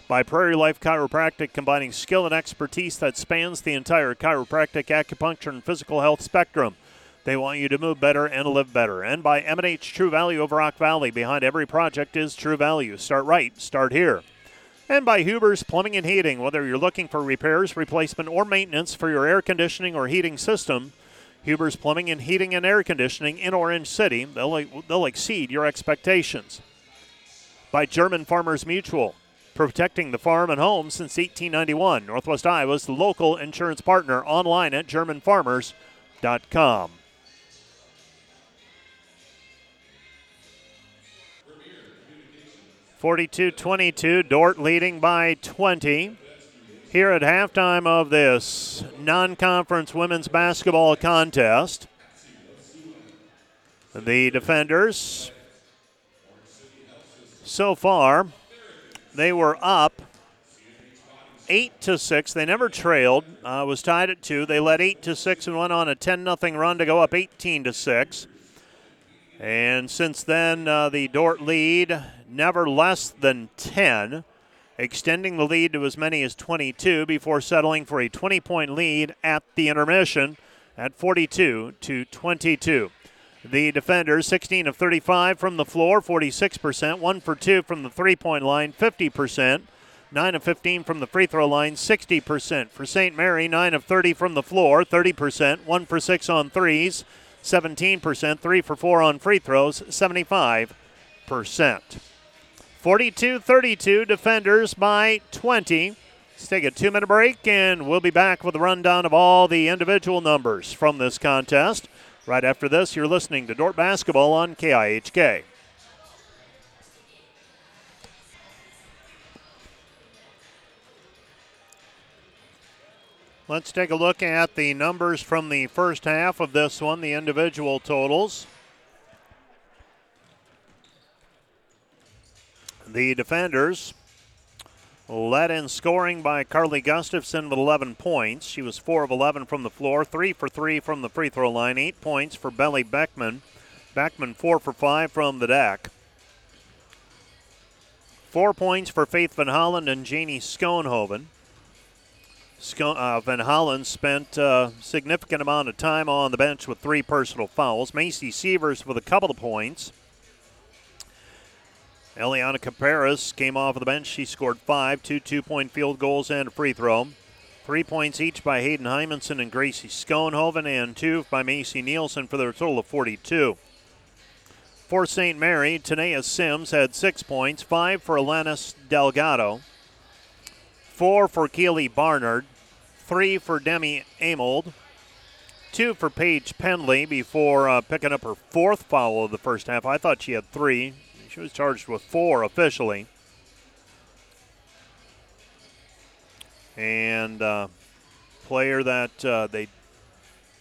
S1: by Prairie Life Chiropractic, combining skill and expertise that spans the entire chiropractic, acupuncture, and physical health spectrum. They want you to move better and live better. And by M&H True Value of Rock Valley. Behind every project is True Value. Start right, start here. And by Huber's Plumbing and Heating. Whether you're looking for repairs, replacement, or maintenance for your air conditioning or heating system, Huber's Plumbing and Heating and Air Conditioning in Orange City, they'll, they'll exceed your expectations. By German Farmers Mutual protecting the farm and home since 1891. Northwest Iowa's local insurance partner online at GermanFarmers.com. Forty-two twenty-two, Dordt leading by 20. Here at halftime of this non-conference women's basketball contest, the defenders so far they were up eight to six. They never trailed. Uh, was tied at two. They led eight to six and went on a ten nothing run to go up eighteen to six. And since then, uh, the Dordt lead never less than ten, extending the lead to as many as 22 before settling for a 20 point lead at the intermission at 42 to 22. The defenders, 16 of 35 from the floor, 46%, 1 for 2 from the three point line, 50%, 9 of 15 from the free throw line, 60%. For St. Mary, 9 of 30 from the floor, 30%, 1 for 6 on threes, 17%, 3 for 4 on free throws, 75%. 42 32, defenders by 20. Let's take a two minute break and we'll be back with a rundown of all the individual numbers from this contest. Right after this, you're listening to Dordt Basketball on KIHK. Let's take a look at the numbers from the first half of this one, the individual totals. The defenders led in scoring by Carly Gustafson with 11 points. She was 4 of 11 from the floor, 3 for 3 from the free throw line, 8 points for Bailey Beckman. Beckman 4 for 5 from the deck. Four points for Faith Van Hollen and Janie Schoenhoven uh, Van Hollen spent a uh, significant amount of time on the bench with three personal fouls. Macy Sievers with a couple of points. Eliana Caparis came off of the bench. She scored five, two two point field goals and a free throw. Three points each by Hayden Hymanson and Gracie Schoenhoven, and two by Macy Nielsen for their total of 42. For St. Mary, Tanea Sims had six points, five for Alanis Delgado, four for Keely Barnard, three for Demi Amold, two for Paige Pendley before uh, picking up her fourth foul of the first half. I thought she had three. She was charged with four officially. And uh, player that uh, they,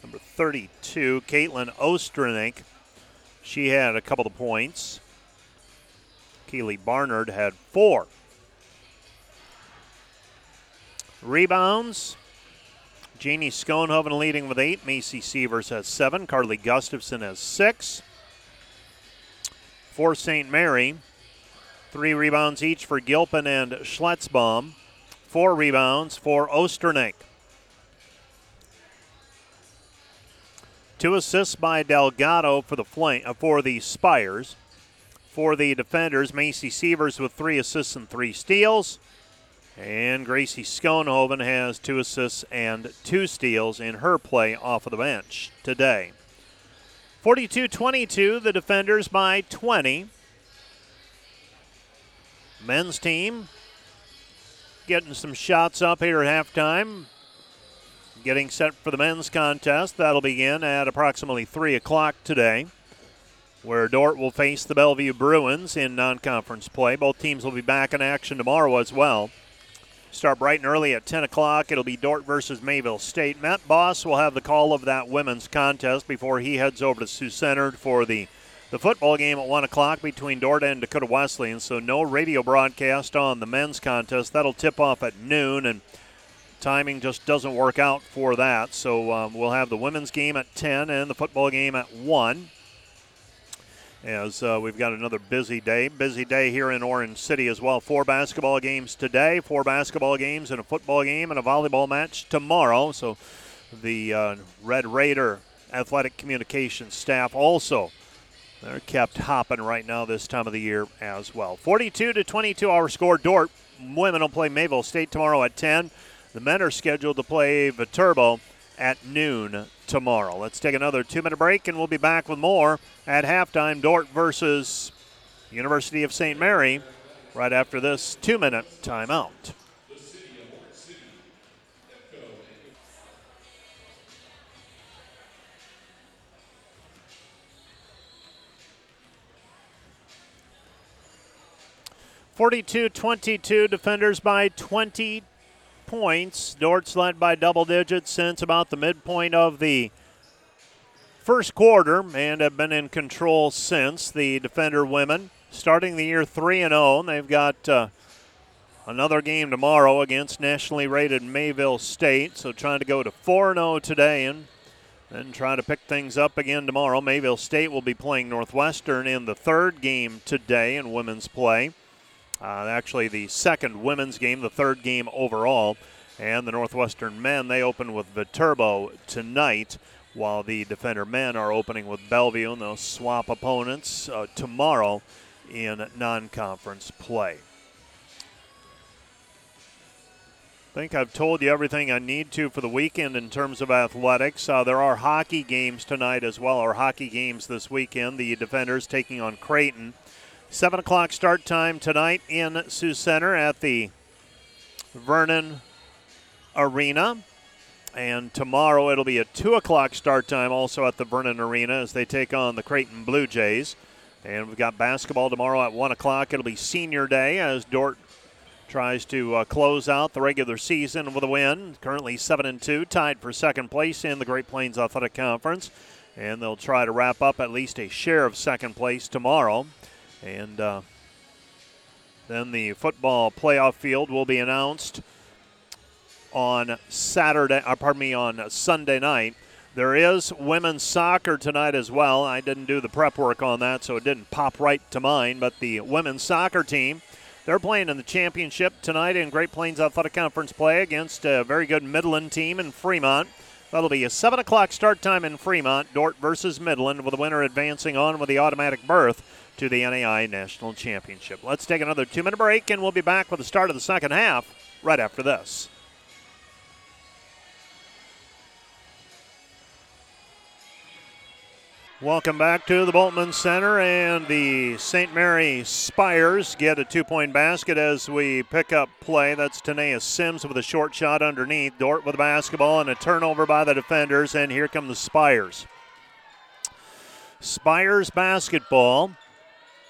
S1: number 32, Caitlin Osternick, she had a couple of points. Keely Barnard had four. Rebounds, Janie Schoenhoven leading with eight. Macy Sievers has seven. Carly Gustafson has six. For St. Mary, three rebounds each for Gilpin and Schletzbaum. Four rebounds for Osternick. Two assists by Delgado for the uh, for the Spires. For the defenders, Macy Sievers with three assists and three steals. And Gracie Schoenhoven has two assists and two steals in her play off of the bench today. 42 22, the defenders by 20. Men's team getting some shots up here at halftime. Getting set for the men's contest. That'll begin at approximately 3 o'clock today, where Dordt will face the Bellevue Bruins in non conference play. Both teams will be back in action tomorrow as well. Start bright and early at 10 o'clock. It'll be Dordt versus Mayville State. Matt Boss will have the call of that women's contest before he heads over to Sioux Center for the, the football game at 1 o'clock between Dordt and Dakota Wesleyan. So no radio broadcast on the men's contest. That'll tip off at noon, and timing just doesn't work out for that. So um, we'll have the women's game at 10 and the football game at 1 as uh, we've got another busy day. Busy day here in Orange City as well. Four basketball games today, four basketball games, and a football game and a volleyball match tomorrow. So the uh, Red Raider athletic communications staff also. They're kept hopping right now this time of the year as well. 42 to 22 our score. Dordt women will play Mayville State tomorrow at 10. The men are scheduled to play Viterbo at noon tomorrow. Let's take another two minute break and we'll be back with more at halftime. Dordt versus University of St. Mary right after this two minute timeout. Forty-two twenty-two defenders by twenty points. Dordt's led by double digits since about the midpoint of the first quarter and have been in control since. The defender women starting the year 3 and 0. They've got uh, another game tomorrow against nationally rated Mayville State. So trying to go to 4 0 today and then try to pick things up again tomorrow. Mayville State will be playing Northwestern in the third game today in women's play. Uh, actually, the second women's game, the third game overall. And the Northwestern men, they open with Viterbo tonight, while the Defender men are opening with Bellevue, and they'll swap opponents uh, tomorrow in non conference play. I think I've told you everything I need to for the weekend in terms of athletics. Uh, there are hockey games tonight as well, or hockey games this weekend. The Defenders taking on Creighton. 7 o'clock start time tonight in Sioux Center at the Vernon Arena. And tomorrow it'll be a 2 o'clock start time also at the Vernon Arena as they take on the Creighton Blue Jays. And we've got basketball tomorrow at 1 o'clock. It'll be senior day as Dordt tries to uh, close out the regular season with a win. Currently 7 and 2, tied for second place in the Great Plains Athletic Conference. And they'll try to wrap up at least a share of second place tomorrow. And uh, then the football playoff field will be announced on Saturday, uh, pardon me, on Sunday night. There is women's soccer tonight as well. I didn't do the prep work on that, so it didn't pop right to mind. But the women's soccer team, they're playing in the championship tonight in Great Plains Athletic Conference play against a very good Midland team in Fremont. That'll be a 7 o'clock start time in Fremont, Dordt versus Midland, with the winner advancing on with the automatic berth to the NAIA National Championship. Let's take another two minute break, and we'll be back with the start of the second half right after this. Welcome back to the Bultman Center, and the St. Mary Spires get a two point basket as we pick up play. That's Tanea Sims with a short shot underneath. Dordt with the basketball and a turnover by the defenders, and here come the Spires. Spires basketball,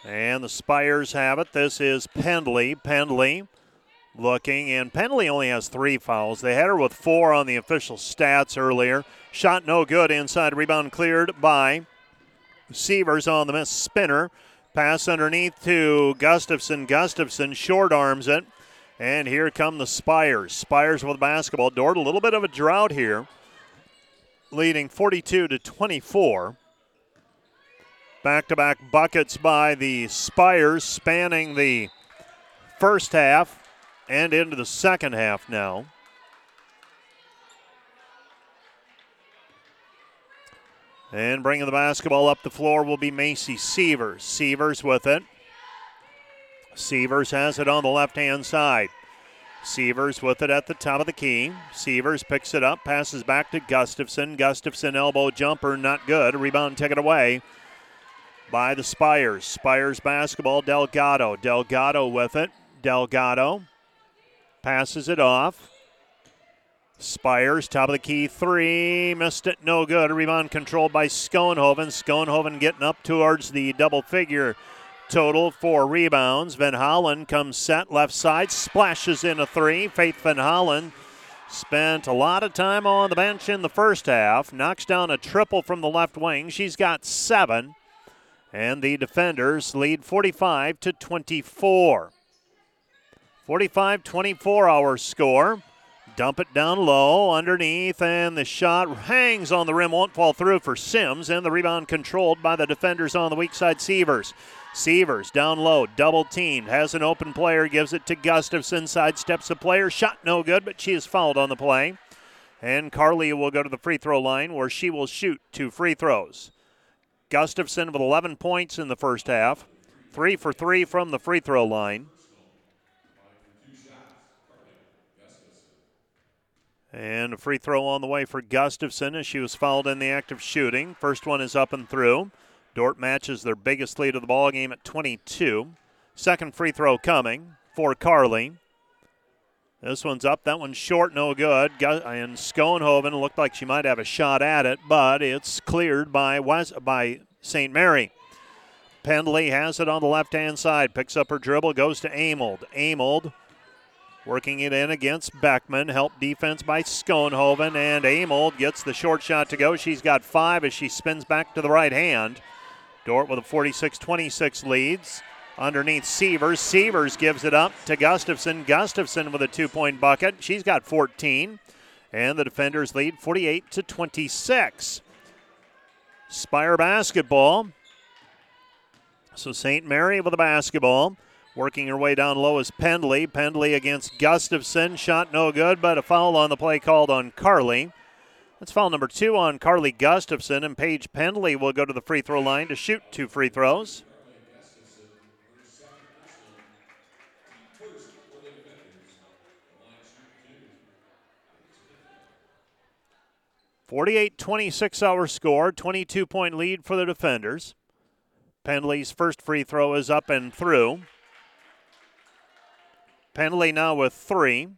S1: and the Spires have it. This is Pendley. Pendley looking, and Pendley only has three fouls. They had her with four on the official stats earlier. Shot no good inside, rebound cleared by Sievers on the miss spinner. Pass underneath to Gustafson. Gustafson short arms it. And here come the Spires. Spires with basketball. Dordt a little bit of a drought here, leading 42 to 24. Back to back buckets by the Spires, spanning the first half and into the second half now. And bringing the basketball up the floor will be Macy Sievers. Sievers with it. Sievers has it on the left hand side. Sievers with it at the top of the key. Sievers picks it up, passes back to Gustafson. Gustafson elbow jumper, not good. Rebound taken away by the Spires. Spires basketball, Delgado. Delgado with it. Delgado passes it off. Spires, top of the key, three. Missed it, no good. Rebound controlled by Schoenhoven. Schoenhoven getting up towards the double figure total for rebounds. Van Hollen comes set left side, splashes in a three. Faith Van Hollen spent a lot of time on the bench in the first half, knocks down a triple from the left wing. She's got seven, and the defenders lead 45 to 24. 45 24 our score. Dump it down low underneath, and the shot hangs on the rim, won't fall through for Sims, and the rebound controlled by the defenders on the weak side, Sievers. Sievers down low, double teamed, has an open player, gives it to Gustafson, sidesteps the player, shot no good, but she is fouled on the play. And Carly will go to the free throw line where she will shoot two free throws. Gustafson with 11 points in the first half, three for three from the free throw line. And a free throw on the way for Gustafson as she was fouled in the act of shooting. First one is up and through. Dordt matches their biggest lead of the ball game at 22. Second free throw coming for Carly. This one's up. That one's short, no good. And Schoenhoven looked like she might have a shot at it, but it's cleared by West, by St. Mary. Pendley has it on the left hand side, picks up her dribble, goes to Amold. Amold Working it in against Beckman. Help defense by Schoenhoven. And Amold gets the short shot to go. She's got five as she spins back to the right hand. Dordt with a 46 26 leads. Underneath Sievers. Sievers gives it up to Gustafson. Gustafson with a two point bucket. She's got 14. And the defenders lead 48 to 26. Spire basketball. So St. Mary with a basketball. Working her way down low is Pendley. Pendley against Gustafson. Shot no good, but a foul on the play called on Carly. That's foul number two on Carly Gustafson, and Paige Pendley will go to the free throw line to shoot two free throws. Forty-eight twenty-six our score, 22 point lead for the defenders. Pendley's first free throw is up and through. Pendley now with three.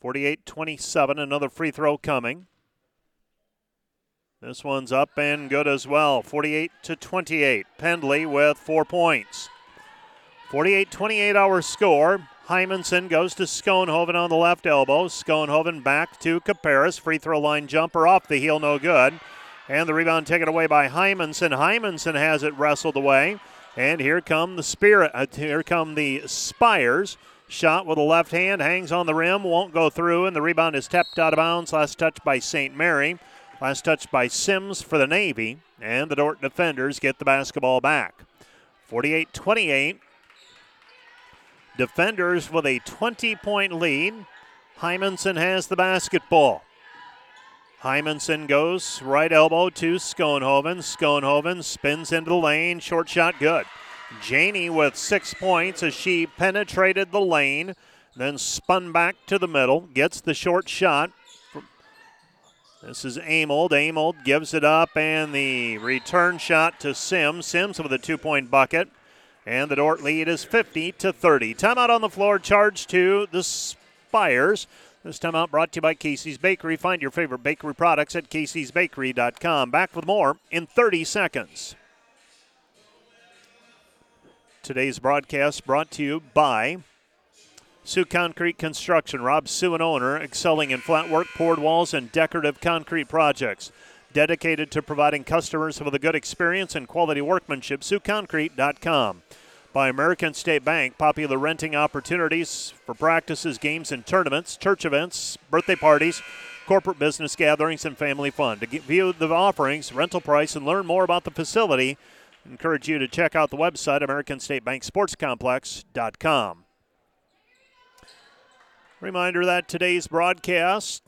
S1: 48 27, another free throw coming. This one's up and good as well. 48 to 28. Pendley with four points. 48 28 our score. Hymanson goes to Schoenhoven on the left elbow. Schoenhoven back to Caparis. Free throw line jumper off the heel, no good. And the rebound taken away by Hymanson. Hymanson has it wrestled away. And here come the Spirit. Uh, here come the Spires. Shot with a left hand, hangs on the rim, won't go through, and the rebound is tapped out of bounds. Last touch by St. Mary. Last touch by Sims for the Navy. And the Dordt defenders get the basketball back. 48 28. Defenders with a 20 point lead. Hymanson has the basketball. Hymanson goes right elbow to Schoenhoven. Schoenhoven spins into the lane. Short shot good. Janie with six points as she penetrated the lane, then spun back to the middle, gets the short shot. This is Amold. Amold gives it up, and the return shot to Sims. Sims with a two point bucket. And the Dordt lead is 50 to 30. Timeout on the floor, charge to the Spires. This timeout brought to you by Casey's Bakery. Find your favorite bakery products at caseysbakery.com. Back with more in 30 seconds. Today's broadcast brought to you by Soo Concrete Construction. Rob Soo, an owner, excelling in flat work, poured walls, and decorative concrete projects. Dedicated to providing customers with a good experience and quality workmanship. SooConcrete.com. By American State Bank, popular renting opportunities for practices, games, and tournaments, church events, birthday parties, corporate business gatherings, and family fun. To view the offerings, rental price, and learn more about the facility, encourage you to check out the website, AmericanStateBankSportsComplex.com. Reminder that today's broadcast,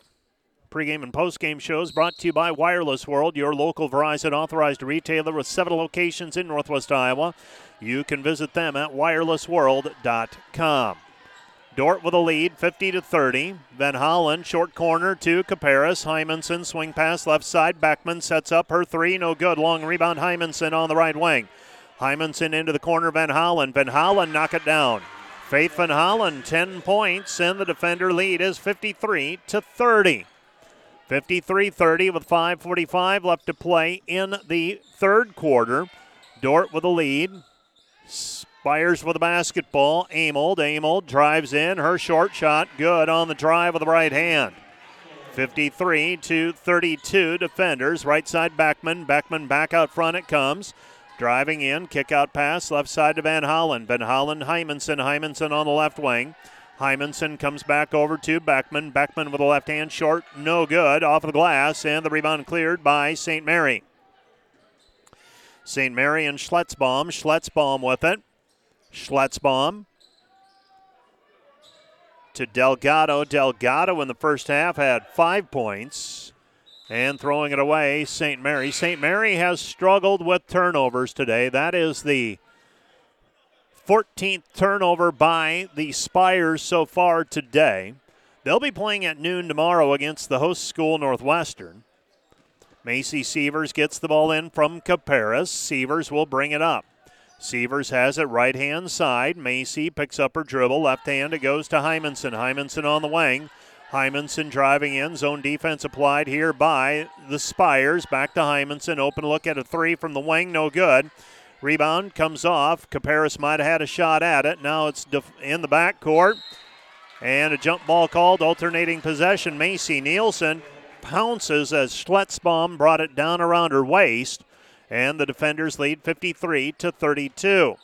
S1: pregame and postgame shows brought to you by Wireless World, your local Verizon authorized retailer with seven locations in Northwest Iowa. You can visit them at wirelessworld.com. Dordt with a lead, 50 to 30. Van Hollen, short corner to Caparis. Hymanson, swing pass left side. Beckman sets up her three, no good. Long rebound, Hymanson on the right wing. Hymanson into the corner, Van Hollen. Van Hollen knock it down. Faith Van Hollen, 10 points, and the defender lead is 53 to 30. 53 30 with 5.45 left to play in the third quarter. Dordt with a lead. Spires with the basketball. Amold. Amold drives in. Her short shot good on the drive with the right hand. 53 to 32 defenders. Right side Beckman. Beckman back out front it comes. Driving in. Kick out pass left side to Van Hollen. Van Hollen Hymanson. Hymanson on the left wing. Hymanson comes back over to Beckman. Beckman with a left hand short. No good. Off of the glass. And the rebound cleared by St. Mary. St. Mary and Schletzbaum. Schletzbaum with it. Schletzbaum to Delgado. Delgado in the first half had five points. And throwing it away, St. Mary. St. Mary has struggled with turnovers today. That is the 14th turnover by the Spires so far today. They'll be playing at noon tomorrow against the host school, Northwestern. Macy Sievers gets the ball in from Caparis. Sievers will bring it up. Sievers has it right hand side. Macy picks up her dribble. Left hand, it goes to Hymanson. Hymanson on the wing. Hymanson driving in. Zone defense applied here by the Spires. Back to Hymanson. Open look at a three from the wing. No good. Rebound comes off. Caparis might have had a shot at it. Now it's in the backcourt. And a jump ball called. Alternating possession. Macy Nielsen pounces as Schletzbaum brought it down around her waist and the defenders lead 53 to 32.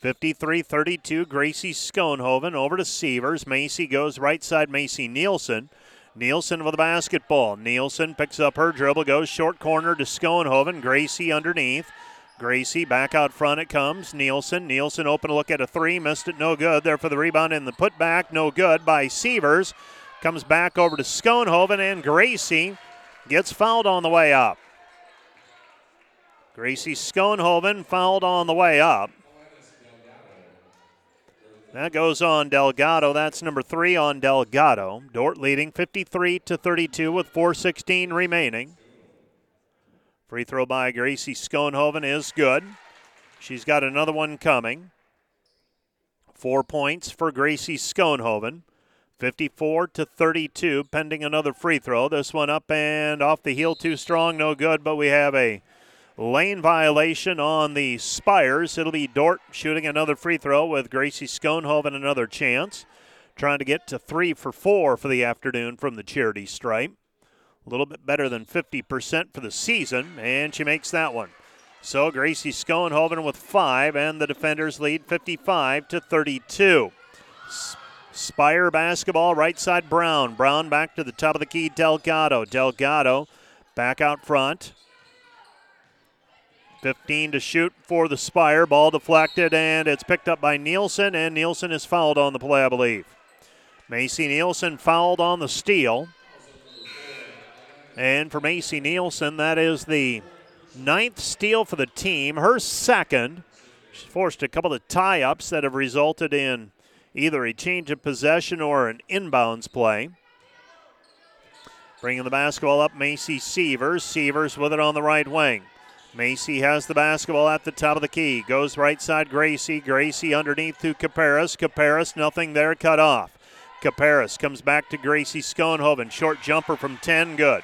S1: 53 32, Gracie Schoenhoven over to Sievers. Macy goes right side, Macy Nielsen. Nielsen with the basketball. Nielsen picks up her dribble, goes short corner to Schoenhoven. Gracie underneath. Gracie back out front it comes. Nielsen. Nielsen open look at a three. Missed it, no good. There for the rebound and the putback, no good by Sievers. Comes back over to Schoenhoven, and Gracie gets fouled on the way up. Gracie Schoenhoven fouled on the way up. That goes on Delgado. That's number three on Delgado. Dordt leading 53 to 32 with 4:16 remaining. Free throw by Gracie Schoenhoven is good. She's got another one coming. Four points for Gracie Schoenhoven. 54 to 32, pending another free throw. This one up and off the heel, too strong, no good. But we have a lane violation on the Spires. It'll be Dordt shooting another free throw with Gracie Schoenhoven another chance. Trying to get to three for four for the afternoon from the charity stripe. A little bit better than 50% for the season, and she makes that one. So Gracie Schoenhoven with five, and the defenders lead 55 to 32. Spire basketball, right side Brown. Brown back to the top of the key, Delgado. Delgado back out front. 15 to shoot for the Spire. Ball deflected, and it's picked up by Nielsen, and Nielsen is fouled on the play, I believe. Macy Nielsen fouled on the steal. And for Macy Nielsen, that is the ninth steal for the team, her second. She's forced a couple of tie ups that have resulted in either a change of possession or an inbounds play. Bringing the basketball up, Macy Sievers. Sievers with it on the right wing. Macy has the basketball at the top of the key. Goes right side, Gracie. Gracie underneath to Caparis. Caparis, nothing there, cut off. Caparis comes back to Gracie Schoenhoven. Short jumper from 10, good.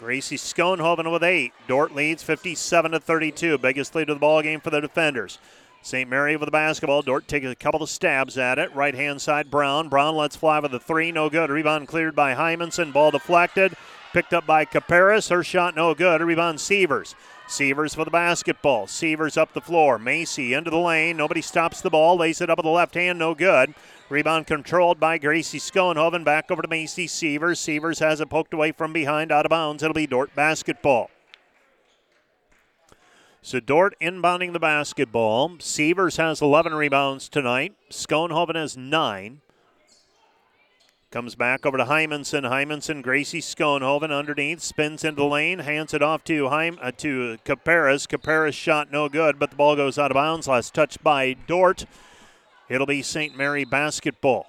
S1: Gracie Schoenhoven with eight. Dordt leads 57 to 32. Biggest lead of the ball game for the defenders. St. Mary with the basketball. Dordt takes a couple of stabs at it. Right hand side, Brown. Brown lets fly with the three. No good. Rebound cleared by Hymanson. Ball deflected. Picked up by Caparis. Her shot no good. Rebound Sievers. Sievers for the basketball. Sievers up the floor. Macy into the lane. Nobody stops the ball. Lays it up with the left hand. No good. Rebound controlled by Gracie Schoenhoven. Back over to Macy Sievers. Sievers has it poked away from behind, out of bounds. It'll be Dordt basketball. So Dordt inbounding the basketball. Sievers has 11 rebounds tonight. Schoenhoven has nine. Comes back over to Hymanson. Hymanson, Gracie Schoenhoven underneath, spins into the lane, hands it off to Heim, uh, to Caparis. Caparis shot no good, but the ball goes out of bounds. Last touch by Dordt. It'll be St. Mary basketball.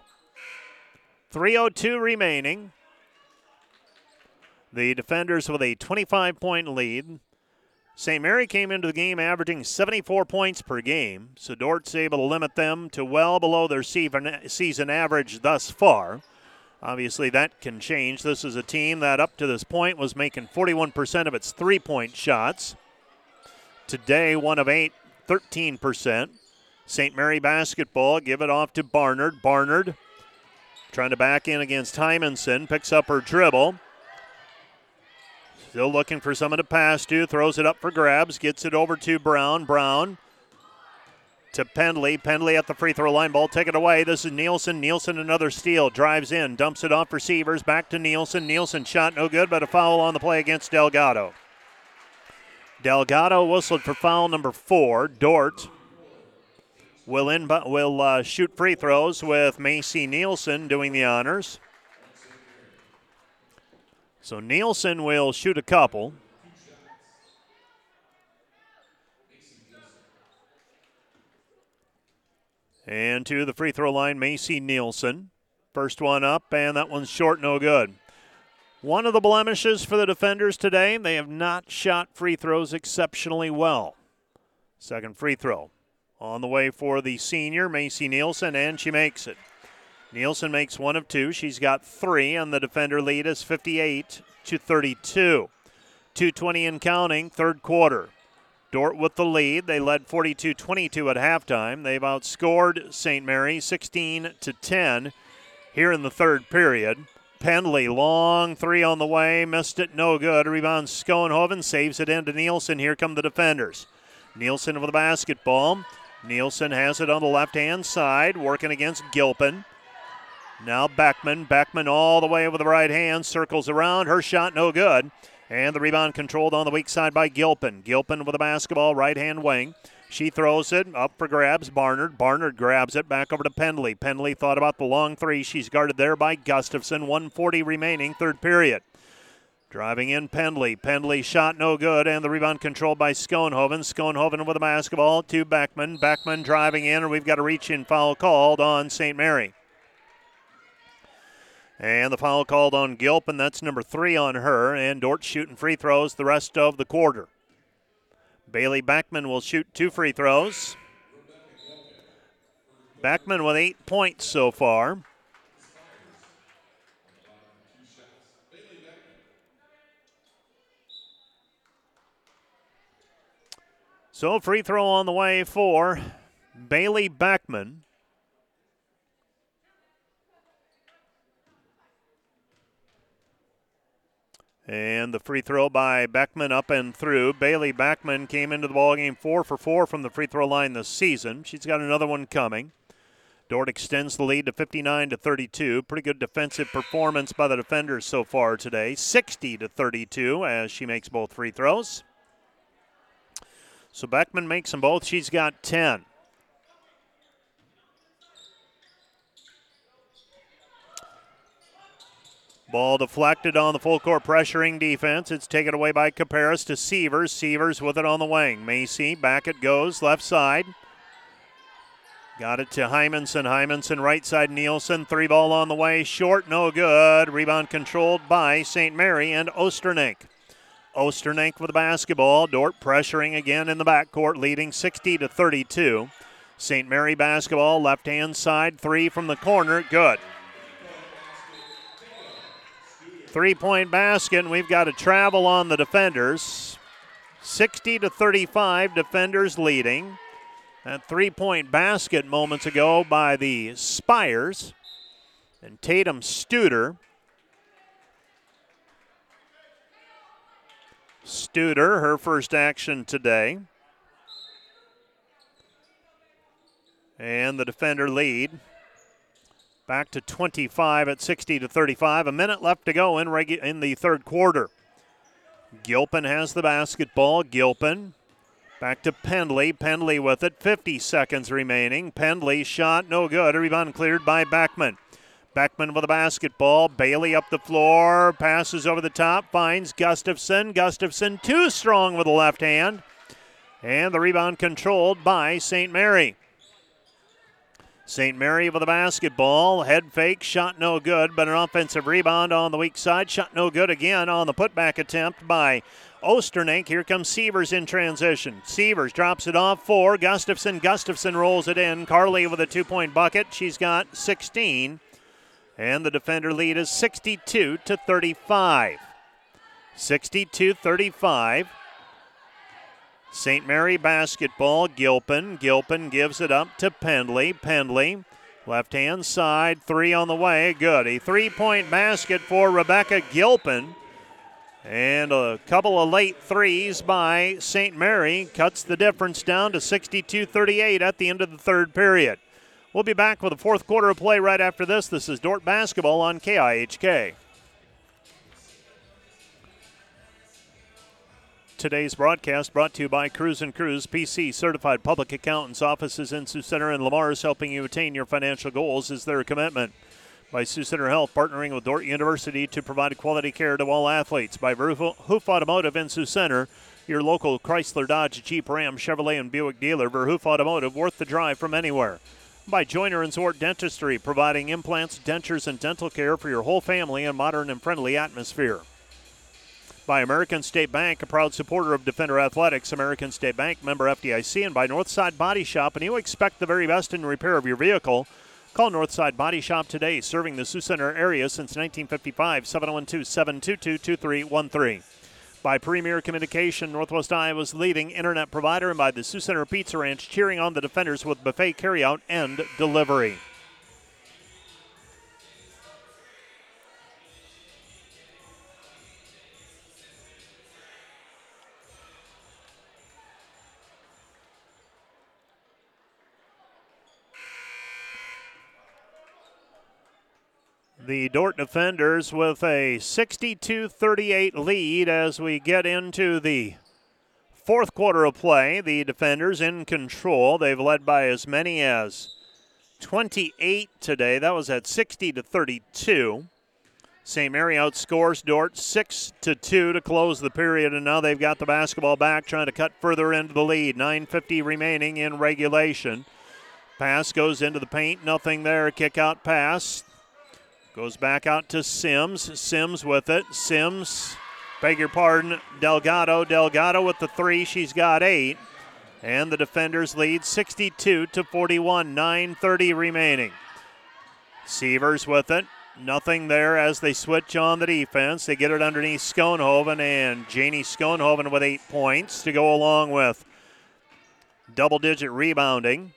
S1: 3.02 remaining. The defenders with a 25 point lead. St. Mary came into the game averaging 74 points per game, so Dordt's able to limit them to well below their season average thus far. Obviously, that can change. This is a team that up to this point was making 41% of its three point shots. Today, one of eight, 13%. St. Mary basketball, give it off to Barnard. Barnard trying to back in against Hymanson, picks up her dribble Still looking for someone to pass to. Throws it up for grabs. Gets it over to Brown. Brown to Pendley. Pendley at the free throw line. Ball taken away. This is Nielsen. Nielsen another steal. Drives in. Dumps it off receivers. Back to Nielsen. Nielsen shot no good, but a foul on the play against Delgado. Delgado whistled for foul number four. Dordt will in, will uh, shoot free throws with Macy Nielsen doing the honors. So Nielsen will shoot a couple. And to the free throw line, Macy Nielsen. First one up, and that one's short, no good. One of the blemishes for the defenders today, they have not shot free throws exceptionally well. Second free throw on the way for the senior, Macy Nielsen, and she makes it. Nielsen makes one of two. She's got three, and the defender lead is 58 to 32. 220 and counting, third quarter. Dordt with the lead. They led 42 22 at halftime. They've outscored St. Mary 16 to 10 here in the third period. Pendley, long three on the way, missed it, no good. Rebound Schoenhoven saves it into Nielsen. Here come the defenders. Nielsen with the basketball. Nielsen has it on the left hand side, working against Gilpin. Now Beckman. Beckman all the way with the right hand. Circles around. Her shot no good. And the rebound controlled on the weak side by Gilpin. Gilpin with the basketball, right hand wing. She throws it up for grabs. Barnard. Barnard grabs it back over to Pendley. Pendley thought about the long three. She's guarded there by Gustafson. 140 remaining, third period. Driving in Pendley. Pendley shot no good, and the rebound controlled by Schoenhoven. Schoenhoven with the basketball to Beckman. Beckman driving in, and we've got a reach in foul called on St. Mary. And the foul called on Gilpin. That's number three on her. And Dordt shooting free throws the rest of the quarter. Bailey Beckman will shoot two free throws. Beckman with eight points so far. So free throw on the way for Bailey Beckman. And the free throw by Beckman up and through. Bailey Beckman came into the ballgame four for four from the free throw line this season. She's got another one coming. Dordt extends the lead to 59 to 32. Pretty good defensive performance by the defenders so far today. 60 to 32 as she makes both free throws. So Beckman makes them both. She's got 10. Ball deflected on the full court pressuring defense. It's taken away by Caparis to Sievers. Sievers with it on the wing. Macy back it goes, left side. Got it to Hymanson. Hymanson right side Nielsen. Three ball on the way. Short, no good. Rebound controlled by St. Mary and Osternick. Osternick with the basketball. Dordt pressuring again in the backcourt, leading 60 to 32. St. Mary basketball, left hand side, three from the corner, good. Three point basket, and we've got a travel on the defenders. 60 to 35, defenders leading. That three point basket moments ago by the Spires. And Tatum Studer. Studer, her first action today. And the defender lead Back to 25 at 60 to 35. A minute left to go in, regu- in the third quarter. Gilpin has the basketball. Gilpin back to Pendley. Pendley with it. 50 seconds remaining. Pendley shot no good. A rebound cleared by Beckman. Beckman with the basketball. Bailey up the floor. Passes over the top. Finds Gustafson. Gustafson too strong with the left hand. And the rebound controlled by St. Mary. St. Mary with the basketball. Head fake, shot no good, but an offensive rebound on the weak side. Shot no good again on the putback attempt by Osternick. Here comes Sievers in transition. Sievers drops it off for Gustafson. Gustafson rolls it in. Carly with a two point bucket. She's got 16. And the defender lead is 62 to 35. 62 35. St. Mary basketball. Gilpin. Gilpin gives it up to Pendley. Pendley. Left hand side, three on the way. Good. A three point basket for Rebecca Gilpin. And a couple of late threes by St. Mary cuts the difference down to 62 38 at the end of the third period. We'll be back with the fourth quarter of play right after this. This is Dordt Basketball on KIHK. Today's broadcast brought to you by Cruz and Cruz, PC certified public accountants offices in Sioux Center and Le Mars, helping you attain your financial goals is their commitment. By Sioux Center Health, partnering with Dordt University to provide quality care to all athletes. By Verhoef Automotive in Sioux Center, your local Chrysler, Dodge, Jeep, Ram, Chevrolet, and Buick dealer. Verhoef Automotive, worth the drive from anywhere. By Joiner and Zwart Dentistry, providing implants, dentures, and dental care for your whole family in a modern and friendly atmosphere by American State Bank, a proud supporter of Defender Athletics, American State Bank, member FDIC, and by Northside Body Shop. And you expect the very best in repair of your vehicle. Call Northside Body Shop today, serving the Sioux Center area since 1955, 712 722 2313. By Premier Communication, Northwest Iowa's leading internet provider, and by the Sioux Center Pizza Ranch, cheering on the defenders with buffet carryout and delivery. The Dordt defenders with a 62 38 lead as we get into the fourth quarter of play. The defenders in control. They've led by as many as 28 today. That was at 60 to 32. St. Mary outscores Dordt 6 to 2 to close the period, and now they've got the basketball back, trying to cut further into the lead. 9.50 remaining in regulation. Pass goes into the paint, nothing there. Kick out pass. Goes back out to Sims. Sims with it. Sims, beg your pardon, Delgado. Delgado with the three. She's got eight. And the defenders lead 62 to 41. 9.30 remaining. Sievers with it. Nothing there as they switch on the defense. They get it underneath Schoenhoven, and Janie Schoenhoven with eight points to go along with double digit rebounding.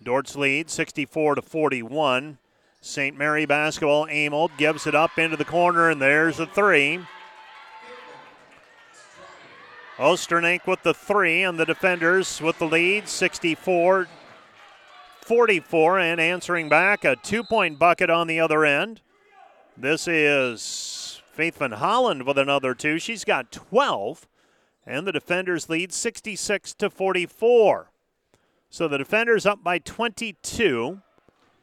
S1: Dordt's lead 64 to 41. St. Mary basketball. Amold gives it up into the corner, and there's a three. Osternick with the three, and the defenders with the lead 64 44. And answering back, a two point bucket on the other end. This is Faith Van Holland with another two. She's got 12, and the defenders lead 66 to 44. So the defenders up by 22,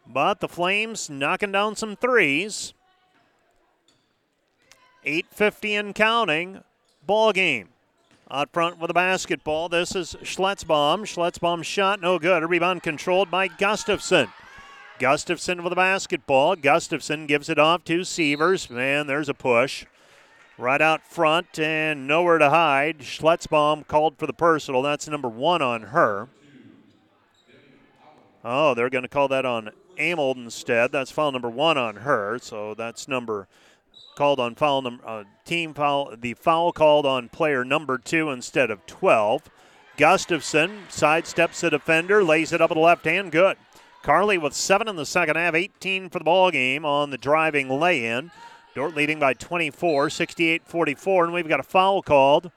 S1: but the Flames knocking down some threes. 850 and counting. Ball game. Out front with the basketball. This is Schletzbaum. Schletzbaum's shot no good. A rebound controlled by Gustafson. Gustafson with the basketball. Gustafson gives it off to Sievers. Man, there's a push. Right out front and nowhere to hide. Schletzbaum called for the personal. That's number one on her. Oh, they're going to call that on Amold instead. That's foul number one on her. So that's number called on foul number uh, team foul. The foul called on player number two instead of 12. Gustafson sidesteps the defender, lays it up with the left hand. Good. Carly with seven in the second half, 18 for the ball game on the driving lay-in. Dordt leading by 24, 68-44, and we've got a foul called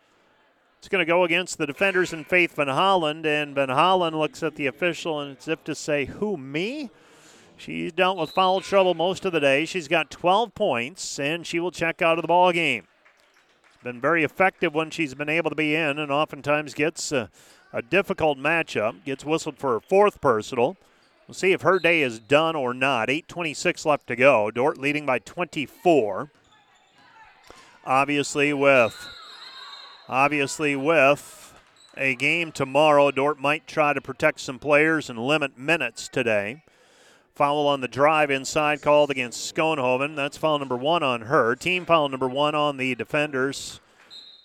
S1: it's going to go against the defenders and Faith Van Holland, and Van Holland looks at the official and as if to say, Who, me? She's dealt with foul trouble most of the day. She's got 12 points, and she will check out of the ball game. Been very effective when she's been able to be in, and oftentimes gets a, a difficult matchup. Gets whistled for her fourth personal. We'll see if her day is done or not. 8:26 left to go. Dordt leading by 24. Obviously, with Obviously, with a game tomorrow, Dordt might try to protect some players and limit minutes today. Foul on the drive inside called against Schoenhoven. That's foul number one on her. Team foul number one on the defenders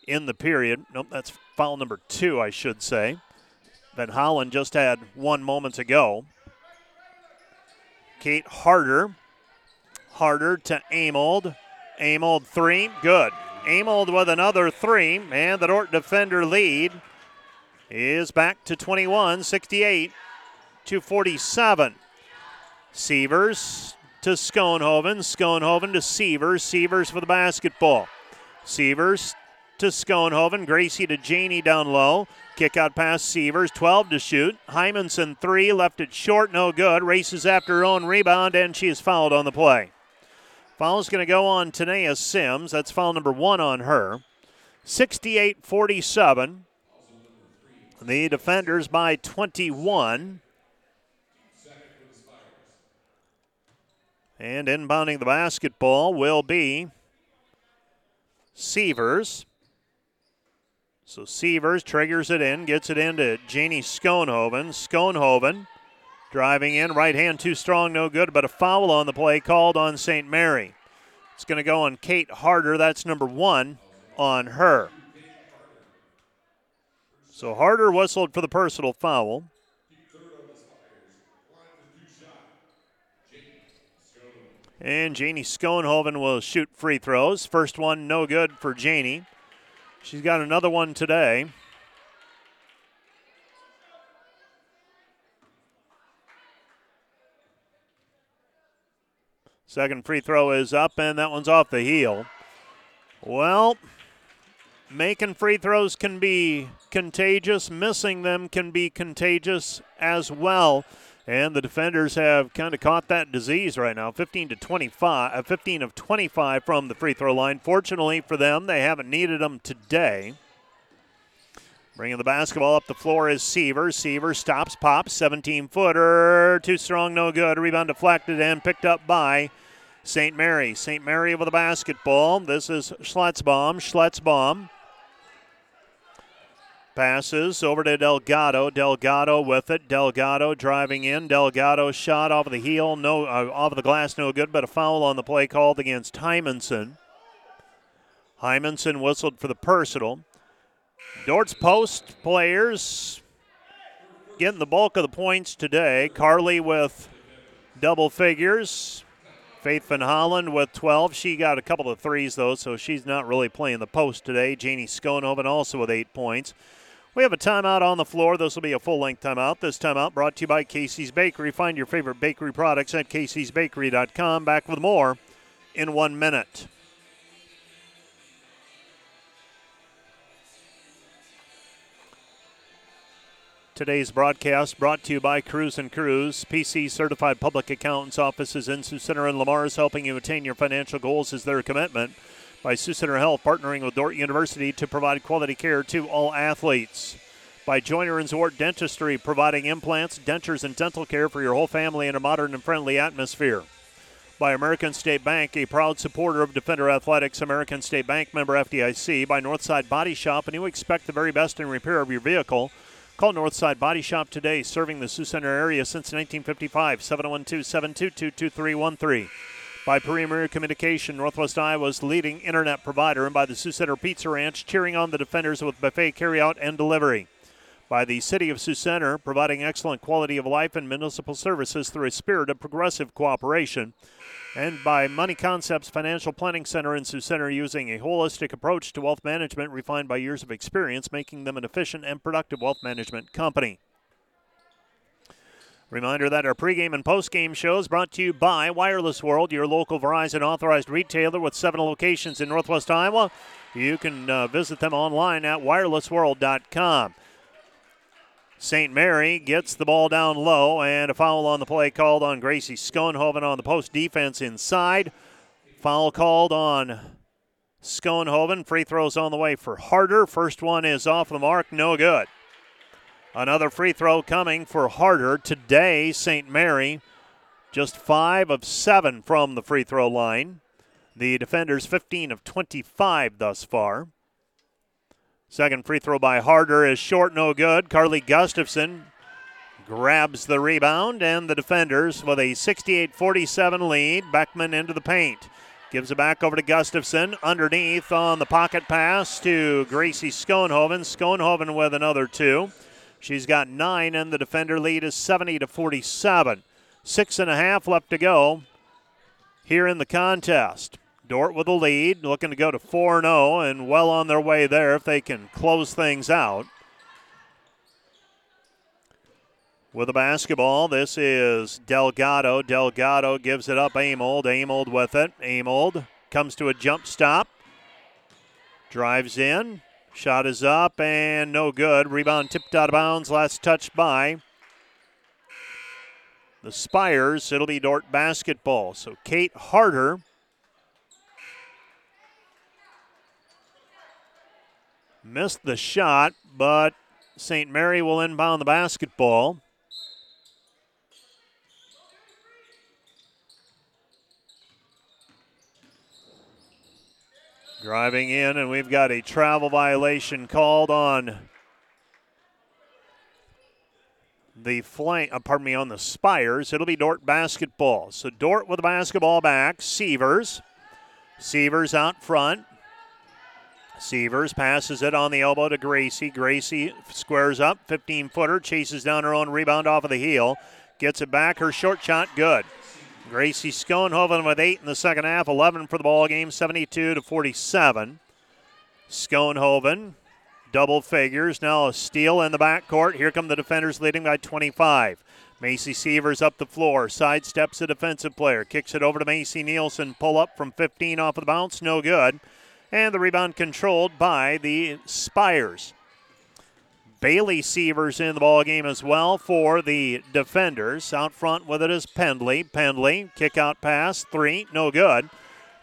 S1: in the period. Nope, that's foul number two, I should say. Van Holland just had one moment ago. Kate Harder. Harder to Amold. Amold three. Good. Amold with another three, and the Dordt defender lead is back to 21, 68 to 47. Sievers to Schoenhoven, Schoenhoven to Sievers, Sievers for the basketball. Sievers to Schoenhoven, Gracie to Janie down low. Kick out past Sievers, 12 to shoot. Hymanson, three, left it short, no good. Races after her own rebound, and she is fouled on the play. Foul's going to go on Tanea Sims. That's foul number one on her. 68 47. The defenders by 21. And inbounding the basketball will be Sievers. So Sievers triggers it in, gets it into Janie Schoenhoven. Schoenhoven Driving in, right hand too strong, no good, but a foul on the play called on St. Mary. It's going to go on Kate Harder. That's number one on her. So Harder whistled for the personal foul. And Janie Schoenhoven will shoot free throws. First one, no good for Janie. She's got another one today. Second free throw is up, and that one's off the heel. Well, making free throws can be contagious, missing them can be contagious as well. And the defenders have kind of caught that disease right now. 15 to 25, uh, 15 of 25 from the free throw line. Fortunately for them, they haven't needed them today. Bringing the basketball up the floor is Seaver. Seaver stops, pops, 17 footer. Too strong, no good. Rebound deflected and picked up by St. Mary. St. Mary with the basketball. This is Schletzbaum. Schletzbaum passes over to Delgado. Delgado with it. Delgado driving in. Delgado shot off of the heel, no, uh, off of the glass, no good, but a foul on the play called against Hymanson. Hymanson whistled for the personal. Dordt's post players getting the bulk of the points today. Carly with double figures. Faith Van Holland with 12. She got a couple of threes, though, so she's not really playing the post today. Janie Schoenhoven also with eight points. We have a timeout on the floor. This will be a full length timeout. This timeout brought to you by Casey's Bakery. Find your favorite bakery products at caseysbakery.com. Back with more in one minute. Today's broadcast brought to you by Cruz and Cruz, PC certified public accountants offices in Sioux Center and Le Mars, helping you attain your financial goals is their commitment by Sioux Center Health, partnering with Dordt University to provide quality care to all athletes. By Joiner and Zwart Dentistry, providing implants, dentures, and dental care for your whole family in a modern and friendly atmosphere. By American State Bank, a proud supporter of Defender Athletics, American State Bank member FDIC. By Northside Body Shop, and you expect the very best in repair of your vehicle. Call Northside Body Shop today, serving the Sioux Center area since 1955, 712 722 2313 by Premier Communication, Northwest Iowa's leading internet provider, and by the Sioux Center Pizza Ranch, cheering on the defenders with buffet carryout and delivery. By the City of Sioux Center, providing excellent quality of life and municipal services through a spirit of progressive cooperation. And by Money Concepts Financial Planning Center in Sioux Center, using a holistic approach to wealth management refined by years of experience, making them an efficient and productive wealth management company. Reminder that our pregame and postgame shows brought to you by Wireless World, your local Verizon authorized retailer with seven locations in Northwest Iowa. You can uh, visit them online at wirelessworld.com. St. Mary gets the ball down low, and a foul on the play called on Gracie Schoenhoven on the post defense inside. Foul called on Schoenhoven. Free throws on the way for Harder. First one is off the mark, no good. Another free throw coming for Harder today. St. Mary just five of seven from the free throw line. The defenders 15 of 25 thus far. Second free throw by Harder is short, no good. Carly Gustafson grabs the rebound, and the defenders with a 68 47 lead. Beckman into the paint. Gives it back over to Gustafson. Underneath on the pocket pass to Gracie Schoenhoven. Schoenhoven with another two. She's got nine, and the defender lead is 70 to 47. Six and a half left to go here in the contest. Dordt with a lead, looking to go to 4 0 and well on their way there if they can close things out. With the basketball, this is Delgado. Delgado gives it up. Amold. Amold with it. Amold comes to a jump stop. Drives in. Shot is up and no good. Rebound tipped out of bounds. Last touch by the Spires. It'll be Dordt basketball. So Kate Harder. Missed the shot, but St. Mary will inbound the basketball. Driving in, and we've got a travel violation called on the flank, uh, pardon me, on the Spires. It'll be Dordt basketball. So Dordt with the basketball back. Sievers. Sievers out front. Sievers passes it on the elbow to Gracie. Gracie squares up, 15 footer, chases down her own rebound off of the heel, gets it back. Her short shot, good. Gracie Schoenhoven with eight in the second half, 11 for the ball game, 72 to 47. Schoenhoven, double figures, now a steal in the backcourt. Here come the defenders leading by 25. Macy Sievers up the floor, sidesteps a defensive player, kicks it over to Macy Nielsen, pull up from 15 off of the bounce, no good. And the rebound controlled by the Spires. Bailey Sievers in the ball game as well for the defenders. Out front with it is Pendley. Pendley, kick out pass, three, no good.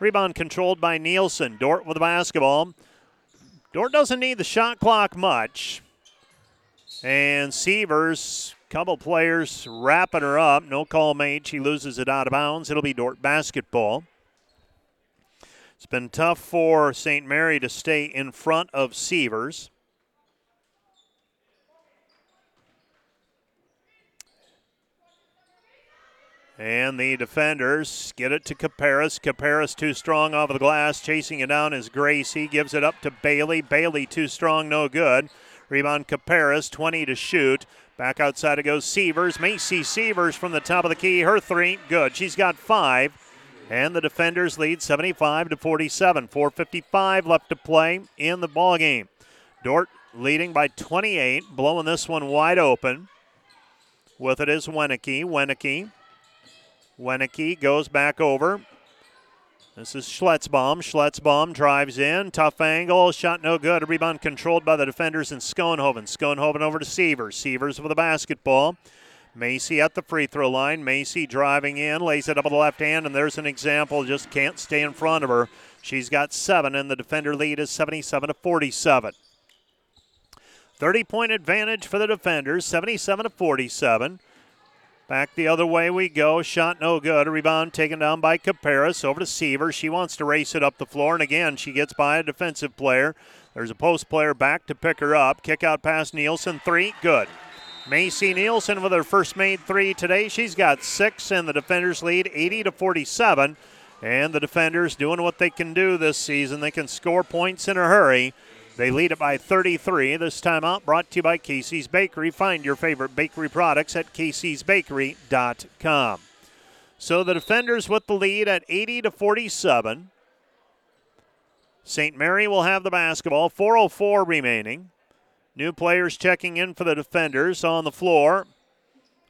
S1: Rebound controlled by Nielsen. Dordt with the basketball. Dordt doesn't need the shot clock much. And Sievers, couple players wrapping her up. No call made. She loses it out of bounds. It'll be Dordt basketball. It's been tough for St. Mary to stay in front of Sievers. And the defenders get it to Caparis. Caparis too strong off of the glass. Chasing it down is Gracie. Gives it up to Bailey. Bailey too strong, no good. Rebound Caparis, 20 to shoot. Back outside it goes Sievers. Macy Sievers from the top of the key. Her three, good. She's got five. And the defenders lead 75 to 47. 4.55 left to play in the ball game. Dordt leading by 28, blowing this one wide open. With it is Wenicky. Wenicky. Wenicky goes back over. This is Schletzbaum. Schletzbaum drives in. Tough angle. Shot no good. Rebound controlled by the defenders in Schoenhoven. Schoenhoven over to Sievers. Sievers with the basketball. Macy at the free throw line. Macy driving in, lays it up with the left hand, and there's an example. Just can't stay in front of her. She's got seven, and the defender lead is 77 to 47. 30 point advantage for the defenders, 77 to 47. Back the other way we go. Shot no good. Rebound taken down by Caparis over to Seaver. She wants to race it up the floor, and again, she gets by a defensive player. There's a post player back to pick her up. Kick out past Nielsen. Three. Good. Macy Nielsen with her first made three today. She's got six, and the defenders lead 80 to 47. And the defenders doing what they can do this season. They can score points in a hurry. They lead it by 33. This timeout brought to you by Casey's Bakery. Find your favorite bakery products at caseysbakery.com. So the defenders with the lead at 80 to 47. St. Mary will have the basketball. 404 remaining. New players checking in for the defenders on the floor.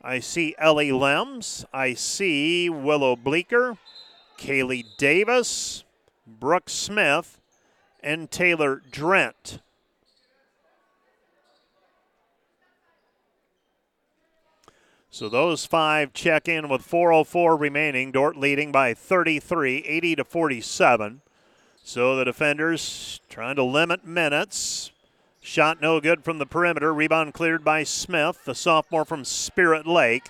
S1: I see Ellie Lems. I see Willow Bleeker, Kaylee Davis, Brooke Smith, and Taylor Drent. So those five check in with 404 remaining. Dordt leading by 33, 80 to 47. So the defenders trying to limit minutes. Shot no good from the perimeter. Rebound cleared by Smith, the sophomore from Spirit Lake.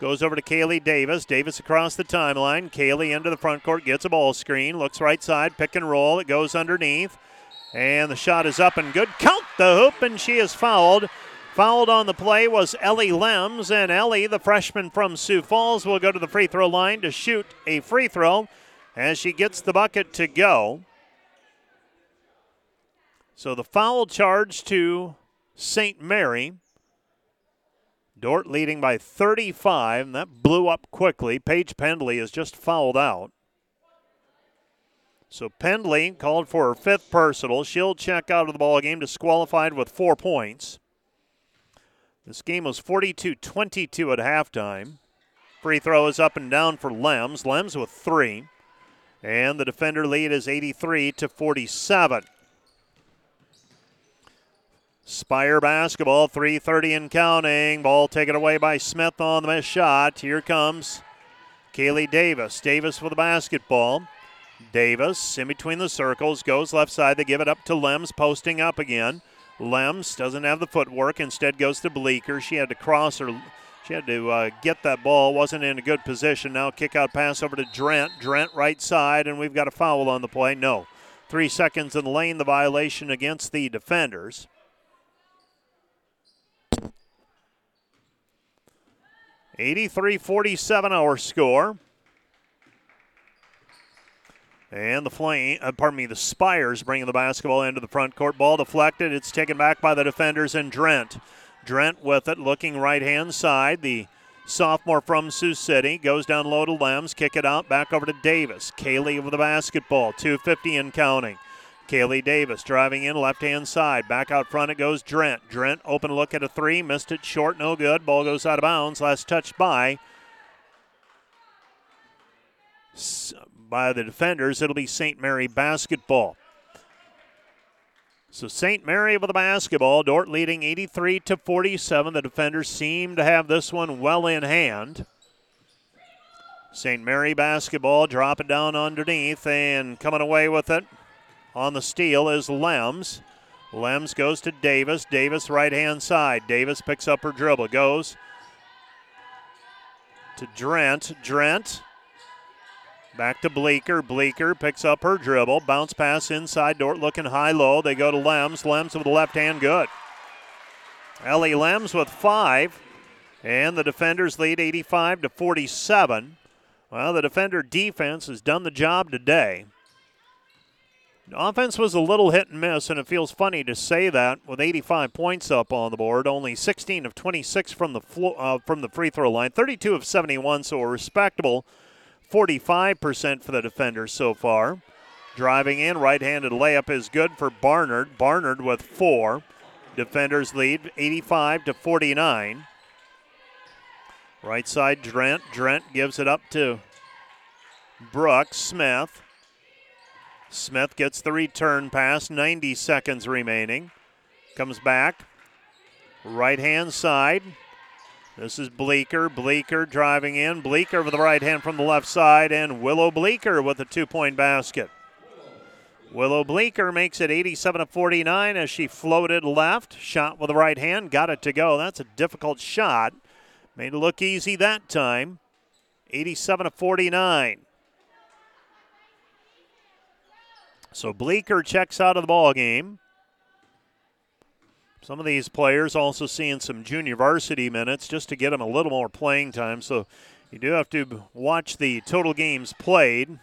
S1: Goes over to Kaylee Davis. Davis across the timeline. Kaylee into the front court, gets a ball screen, looks right side, pick and roll. It goes underneath. And the shot is up and good. Count the hoop, and she is fouled. Fouled on the play was Ellie Lems, and Ellie, the freshman from Sioux Falls, will go to the free throw line to shoot a free throw as she gets the bucket to go. So the foul charge to St. Mary. Dordt leading by 35, and that blew up quickly. Paige Pendley is just fouled out. So Pendley called for her fifth personal. She'll check out of the ball game, disqualified with four points. This game was 42 22 at halftime. Free throw is up and down for Lems. Lems with three. And the defender lead is 83 to 47. Spire basketball, 3.30 and counting. Ball taken away by Smith on the missed shot. Here comes Kaylee Davis. Davis for the basketball. Davis in between the circles goes left side. They give it up to Lems, posting up again. Lems doesn't have the footwork, instead goes to Bleeker. She had to cross her. She had to uh, get that ball, wasn't in a good position. Now kick out pass over to Drent. Drent right side, and we've got a foul on the play. No. Three seconds in the lane, the violation against the defenders. 83 47 our score. And the flame, uh, pardon me, the Spires bringing the basketball into the front court. Ball deflected. It's taken back by the defenders and Drent. Drent with it, looking right hand side. The sophomore from Sioux City goes down low to Lems. Kick it out back over to Davis. Kaylee with the basketball. 250 and counting. Kaylee Davis driving in left hand side. Back out front it goes Drent. Drent open look at a three. Missed it short, no good. Ball goes out of bounds. Last touch by. By the defenders, it'll be St. Mary basketball. So St. Mary with the basketball. Dordt leading 83 to 47. The defenders seem to have this one well in hand. St. Mary basketball, drop it down underneath and coming away with it on the steal is Lems. Lems goes to Davis. Davis right hand side. Davis picks up her dribble. Goes to Drent. Drent back to Bleeker. Bleeker picks up her dribble. Bounce pass inside. Dordt looking high low. They go to Lems. Lems with the left hand. Good. Ellie Lems with five. And the defenders lead 85 to 47. Well, the defender defense has done the job today. Offense was a little hit and miss, and it feels funny to say that with 85 points up on the board, only 16 of 26 from the flo- uh, from the free throw line, 32 of 71, so a respectable 45% for the defenders so far. Driving in, right-handed layup is good for Barnard. Barnard with four. defenders lead 85 to 49. Right side, Drent. Drent gives it up to Brooks. Smith. Smith gets the return pass, 90 seconds remaining. Comes back. Right hand side. This is Bleeker. Bleeker driving in. Bleeker with the right hand from the left side, and Willow Bleeker with a two point basket. Willow Bleeker makes it 87 to 49 as she floated left. Shot with the right hand. Got it to go. That's a difficult shot. Made it look easy that time. 87 to 49. So Bleeker checks out of the ball game. Some of these players also seeing some junior varsity minutes just to get them a little more playing time. So you do have to watch the total games played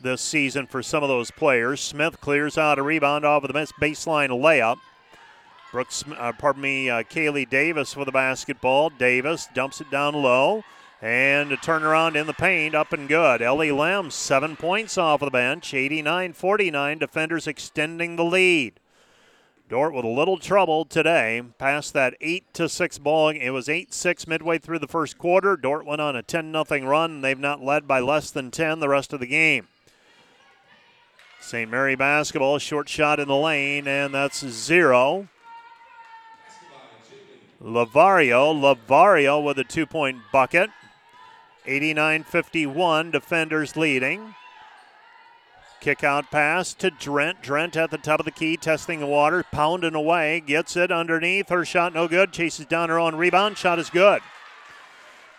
S1: this season for some of those players. Smith clears out a rebound off of the baseline layup. Brooks, uh, pardon me, uh, Kaylee Davis with the basketball. Davis dumps it down low. And a turnaround in the paint, up and good. Ellie Lem, seven points off of the bench, 89 49. Defenders extending the lead. Dordt with a little trouble today. Past that 8 to 6 ball. It was 8 6 midway through the first quarter. Dordt went on a 10 0 run. They've not led by less than 10 the rest of the game. St. Mary basketball, short shot in the lane, and that's zero. Lavario, Lavario with a two point bucket. 89 51, defenders leading. Kick out pass to Drent. Drent at the top of the key, testing the water, pounding away, gets it underneath. Her shot no good. Chases down her own rebound. Shot is good.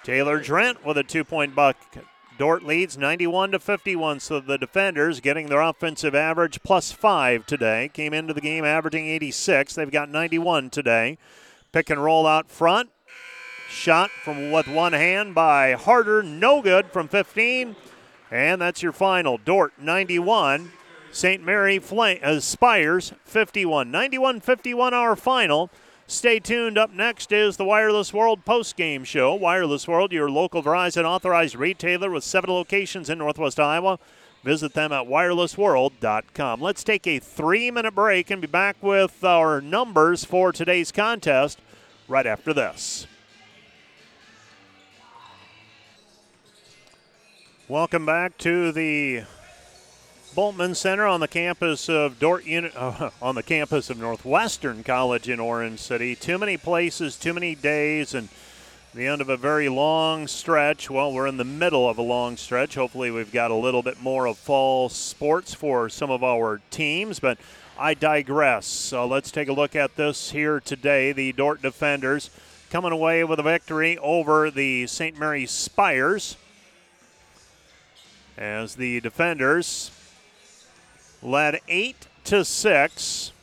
S1: Taylor Drent with a two point bucket. Dordt leads 91 to 51, so the defenders getting their offensive average plus five today. Came into the game averaging 86. They've got 91 today. Pick and roll out front. Shot from with one hand by Harder, no good from 15. And that's your final. Dordt 91, St. Mary Flame, uh, Spires 51. 91 51 our final. Stay tuned. Up next is the Wireless World post game show. Wireless World, your local Verizon authorized retailer with seven locations in Northwest Iowa. Visit them at wirelessworld.com. Let's take a three minute break and be back with our numbers for today's contest right after this. Welcome back to the Bultman Center on the campus of Dordt Uni- uh, on the campus of Northwestern College in Orange City. Too many places, too many days, and the end of a very long stretch. Well, we're in the middle of a long stretch. Hopefully, we've got a little bit more of fall sports for some of our teams, but I digress. So let's take a look at this here today. The Dordt defenders coming away with a victory over the St. Mary's Spires. As the defenders led eight to six.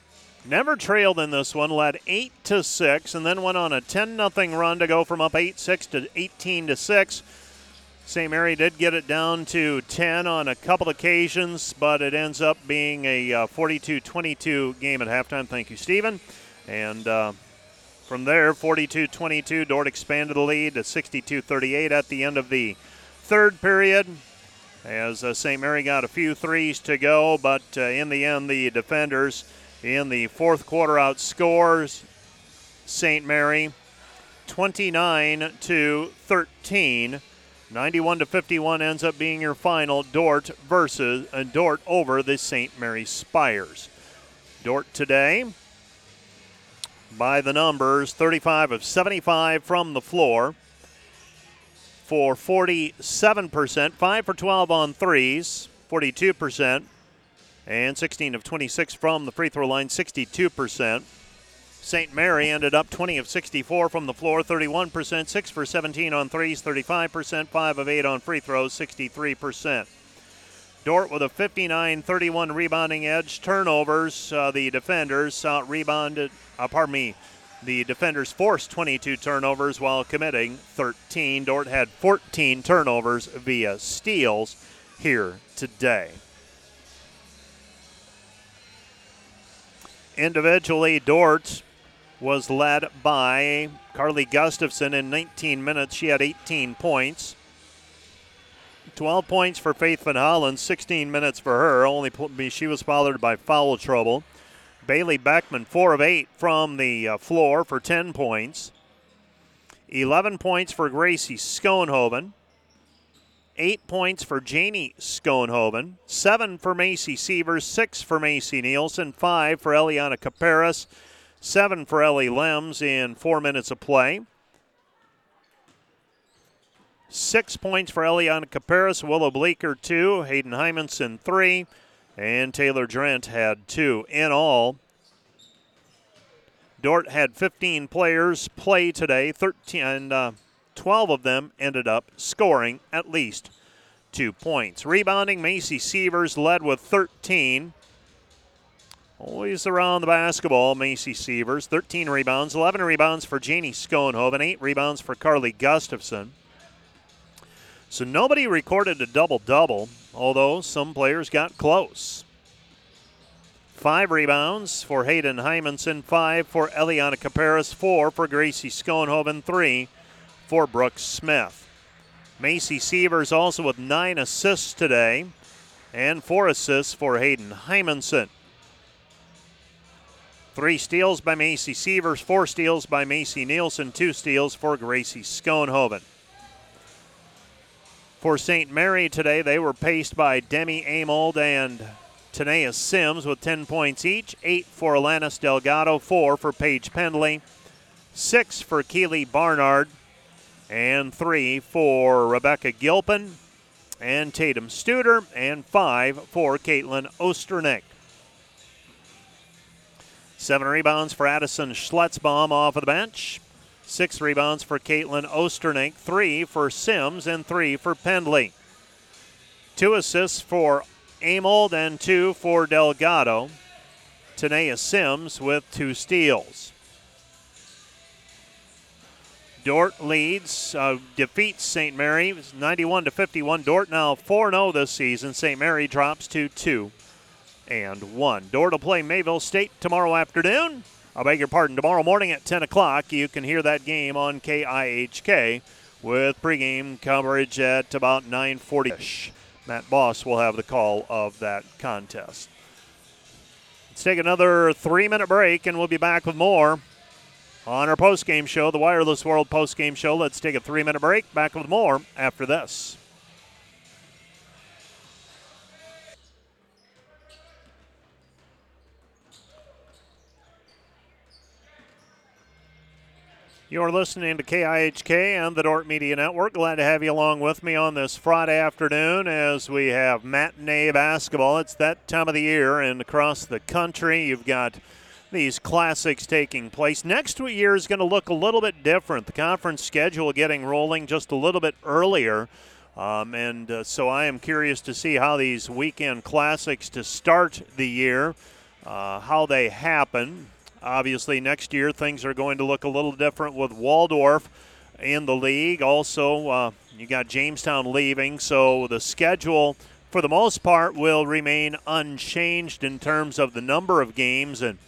S1: Never trailed in this one, led eight to six, and then went on a 10 0 run to go from up 8 6 to 18 to 6. St. Mary did get it down to 10 on a couple occasions, but it ends up being a 42 uh, 22 game at halftime. Thank you, Stephen. And uh, from there, 42 22, Dordt expanded the lead to 62 38 at the end of the third period as uh, St. Mary got a few threes to go, but uh, in the end, the defenders in the fourth quarter outscores St. Mary 29 to 13. 91 to 51 ends up being your final Dordt versus uh, Dordt over the St. Mary Spires. Dordt today by the numbers 35 of 75 from the floor for 47%, 5 for 12 on threes, 42%, and 16 of 26 from the free throw line, 62%. St. Mary ended up 20 of 64 from the floor, 31%, 6 for 17 on threes, 35%, 5 of 8 on free throws, 63%. Dordt with a 59 31 rebounding edge. Turnovers, uh, the defenders out rebounded, uh, pardon me, the defenders forced 22 turnovers while committing 13. Dordt had 14 turnovers via steals here today. Individually, Dordt was led by Carly Gustafson in 19 minutes. She had 18 points. 12 points for Faith Van Hollen, 16 minutes for her. Only she was followed by foul trouble. Bailey Beckman, 4 of 8 from the uh, floor for 10 points. 11 points for Gracie Schoenhoven. 8 points for Janie Schoenhoven. 7 for Macy Sievers. 6 for Macy Nielsen. 5 for Eliana Caparis. 7 for Ellie Lems in 4 minutes of play. Six points for Eliana Caparis, Willow Bleeker, two, Hayden Hymanson, three, and Taylor Drent had two. In all, Dordt had 15 players play today, 13, and uh, 12 of them ended up scoring at least two points. Rebounding, Macy Sievers led with 13. Always around the basketball, Macy Sievers. 13 rebounds, 11 rebounds for Janie Schoenhoven, 8 rebounds for Carly Gustafson. So nobody recorded a double double, although some players got close. Five rebounds for Hayden Hymanson, five for Eliana Caparis, four for Gracie Schoenhoven, three for Brooks Smith. Macy Sievers also with nine assists today, and four assists for Hayden Hymanson. Three steals by Macy Sievers, four steals by Macy Nielsen, two steals for Gracie Schoenhoven. For St. Mary today, they were paced by Demi Amold and Tanea Sims with 10 points each. Eight for Alanis Delgado, four for Paige Pendley, six for Keely Barnard, and three for Rebecca Gilpin and Tatum Studer, and five for Caitlin Osternick. Seven rebounds for Addison Schletzbaum off of the bench. Six rebounds for Caitlin Osternick, three for Sims, and three for Pendley. Two assists for Amold and two for Delgado. Tanea Sims with two steals. Dordt leads, uh, defeats St. Mary 91 to 51. Dordt now 4 0 this season. St. Mary drops to 2 and 1. Dordt will play Mayville State tomorrow afternoon. I beg your pardon, tomorrow morning at 10 o'clock, you can hear that game on KIHK with pregame coverage at about 9.40ish. Matt Boss will have the call of that contest. Let's take another three-minute break, and we'll be back with more on our postgame show, the Wireless World postgame show. Let's take a three-minute break. Back with more after this. You're listening to KIHK and the Dordt Media Network. Glad to have you along with me on this Friday afternoon as we have matinee basketball. It's that time of the year, and across the country, you've got these classics taking place. Next year is going to look a little bit different. The conference schedule getting rolling just a little bit earlier. Um, and uh, so I am curious to see how these weekend classics to start the year, uh, how they happen. Obviously, next year things are going to look a little different with Waldorf in the league. Also, uh, you got Jamestown leaving, so the schedule, for the most part, will remain unchanged in terms of the number of games. And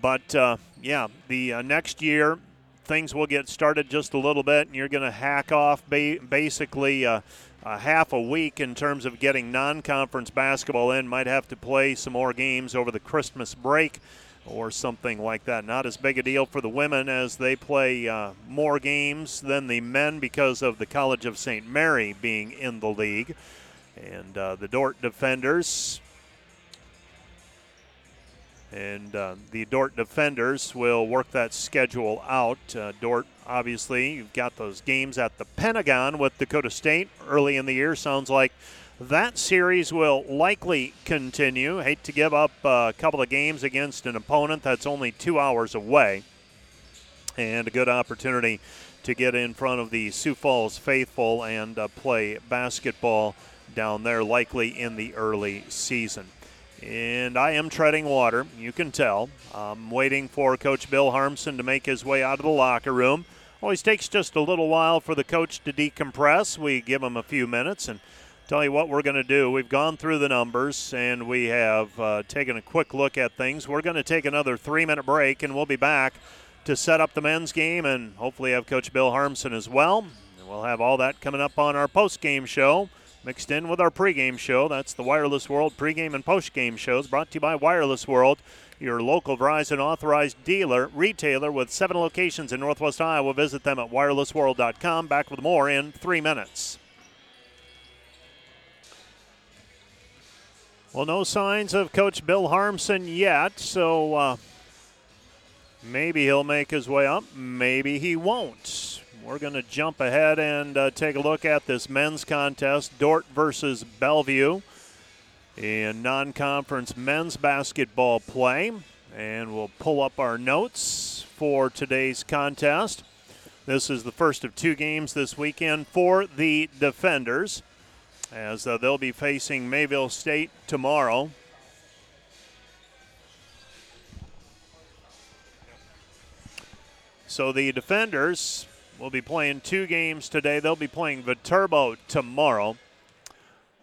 S1: but uh, yeah, the uh, next year things will get started just a little bit, and you're going to hack off ba- basically. Uh, half a week in terms of getting non-conference basketball in. Might have to play some more games over the Christmas break or something like that. Not as big a deal for the women as they play uh, more games than the men because of the College of St. Mary being in the league. And uh, the Dordt defenders. And uh, the Dordt defenders will work that schedule out. Uh, Dordt, obviously, you've got those games at the Pentagon with Dakota State early in the year. Sounds like that series will likely continue. Hate to give up a couple of games against an opponent that's only two hours away. And a good opportunity to get in front of the Sioux Falls faithful and uh, play basketball down there, likely in the early season. And I am treading water, you can tell. I'm waiting for Coach Bill Harmsen to make his way out of the locker room. Always takes just a little while for the coach to decompress. We give him a few minutes and Tell you what we're going to do. We've gone through the numbers and we have uh, taken a quick look at things. We're going to take another three minute break and we'll be back to set up the men's game and hopefully have Coach Bill Harmsen as well. And we'll have all that coming up on our post game show mixed in with our pregame show. That's the Wireless World pregame and postgame shows brought to you by Wireless World, your local Verizon authorized dealer, retailer with seven locations in Northwest Iowa. Visit them at wirelessworld.com. Back with more in three minutes. Well, no signs of Coach Bill Harmsen yet, so uh, maybe he'll make his way up. Maybe he won't. We're going to jump ahead and uh, take a look at this men's contest Dordt versus Bellevue in non conference men's basketball play. And we'll pull up our notes for today's contest. This is the first of two games this weekend for the defenders, as uh, they'll be facing Mayville State tomorrow. So the defenders will be playing two games today. They'll be playing Viterbo tomorrow.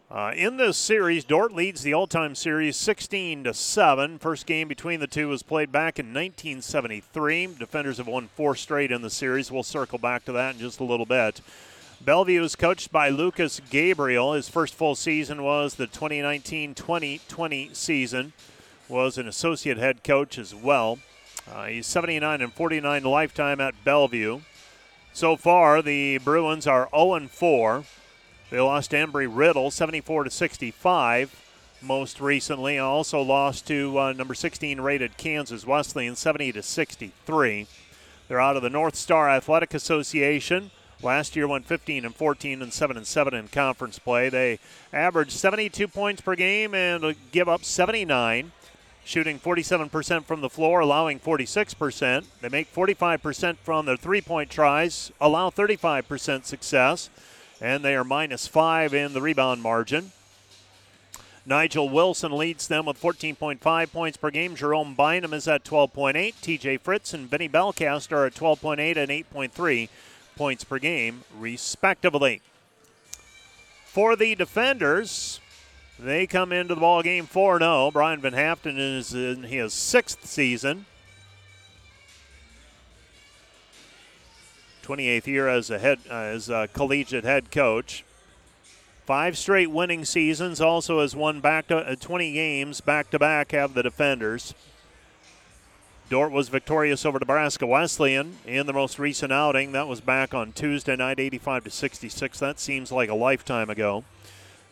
S1: Uh, in this series, Dordt leads the all-time series 16 to 7. First game between the two was played back in 1973. Defenders have won four straight in the series. We'll circle back to that in just a little bit. Bellevue is coached by Lucas Gabriel. His first full season was the 2019-2020 season. Was an associate head coach as well. Uh, he's 79 and 49 lifetime at Bellevue. So far, the Bruins are 0 4. They lost to Embry Riddle 74 to 65 most recently. Also lost to uh, number 16 rated Kansas Wesleyan 70 to 63. They're out of the North Star Athletic Association. Last year went 15 and 14 and 7 and 7 in conference play. They averaged 72 points per game and give up 79 shooting 47% from the floor, allowing 46%. They make 45% from their three point tries, allow 35% success and they are minus five in the rebound margin. Nigel Wilson leads them with 14.5 points per game. Jerome Bynum is at 12.8. TJ Fritz and Benny Belcast are at 12.8 and 8.3 points per game, respectively. For the defenders, they come into the ball game 4 0. Brian Van Haaften is in his sixth season. 28th year as a head uh, as a collegiate head coach. Five straight winning seasons. Also has won back to uh, 20 games back to back. Have the defenders. Dordt was victorious over Nebraska Wesleyan in the most recent outing. That was back on Tuesday night, 85 to 66. That seems like a lifetime ago.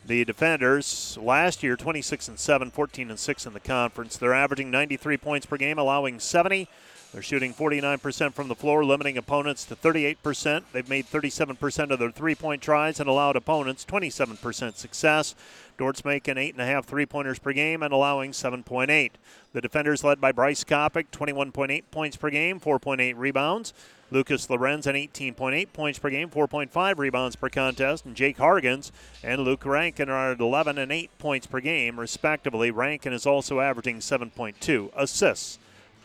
S1: The defenders last year 26 and 7, 14 and 6 in the conference. They're averaging 93 points per game, allowing 70 they're shooting 49% from the floor, limiting opponents to 38%. They've made 37% of their three point tries and allowed opponents 27% success. Dordt's making 8.5 three pointers per game and allowing 7.8. The defenders led by Bryce Kopic, 21.8 points per game, 4.8 rebounds. Lucas Lorenz at 18.8 points per game, 4.5 rebounds per contest, and Jake Hargens and Luke Rankin are at 11 and 8 points per game, respectively. Rankin is also averaging 7.2 assists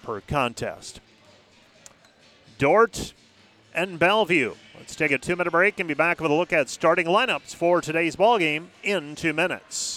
S1: per contest. Dordt and Bellevue. Let's take a two minute break and be back with a look at starting lineups for today's ball game in two minutes.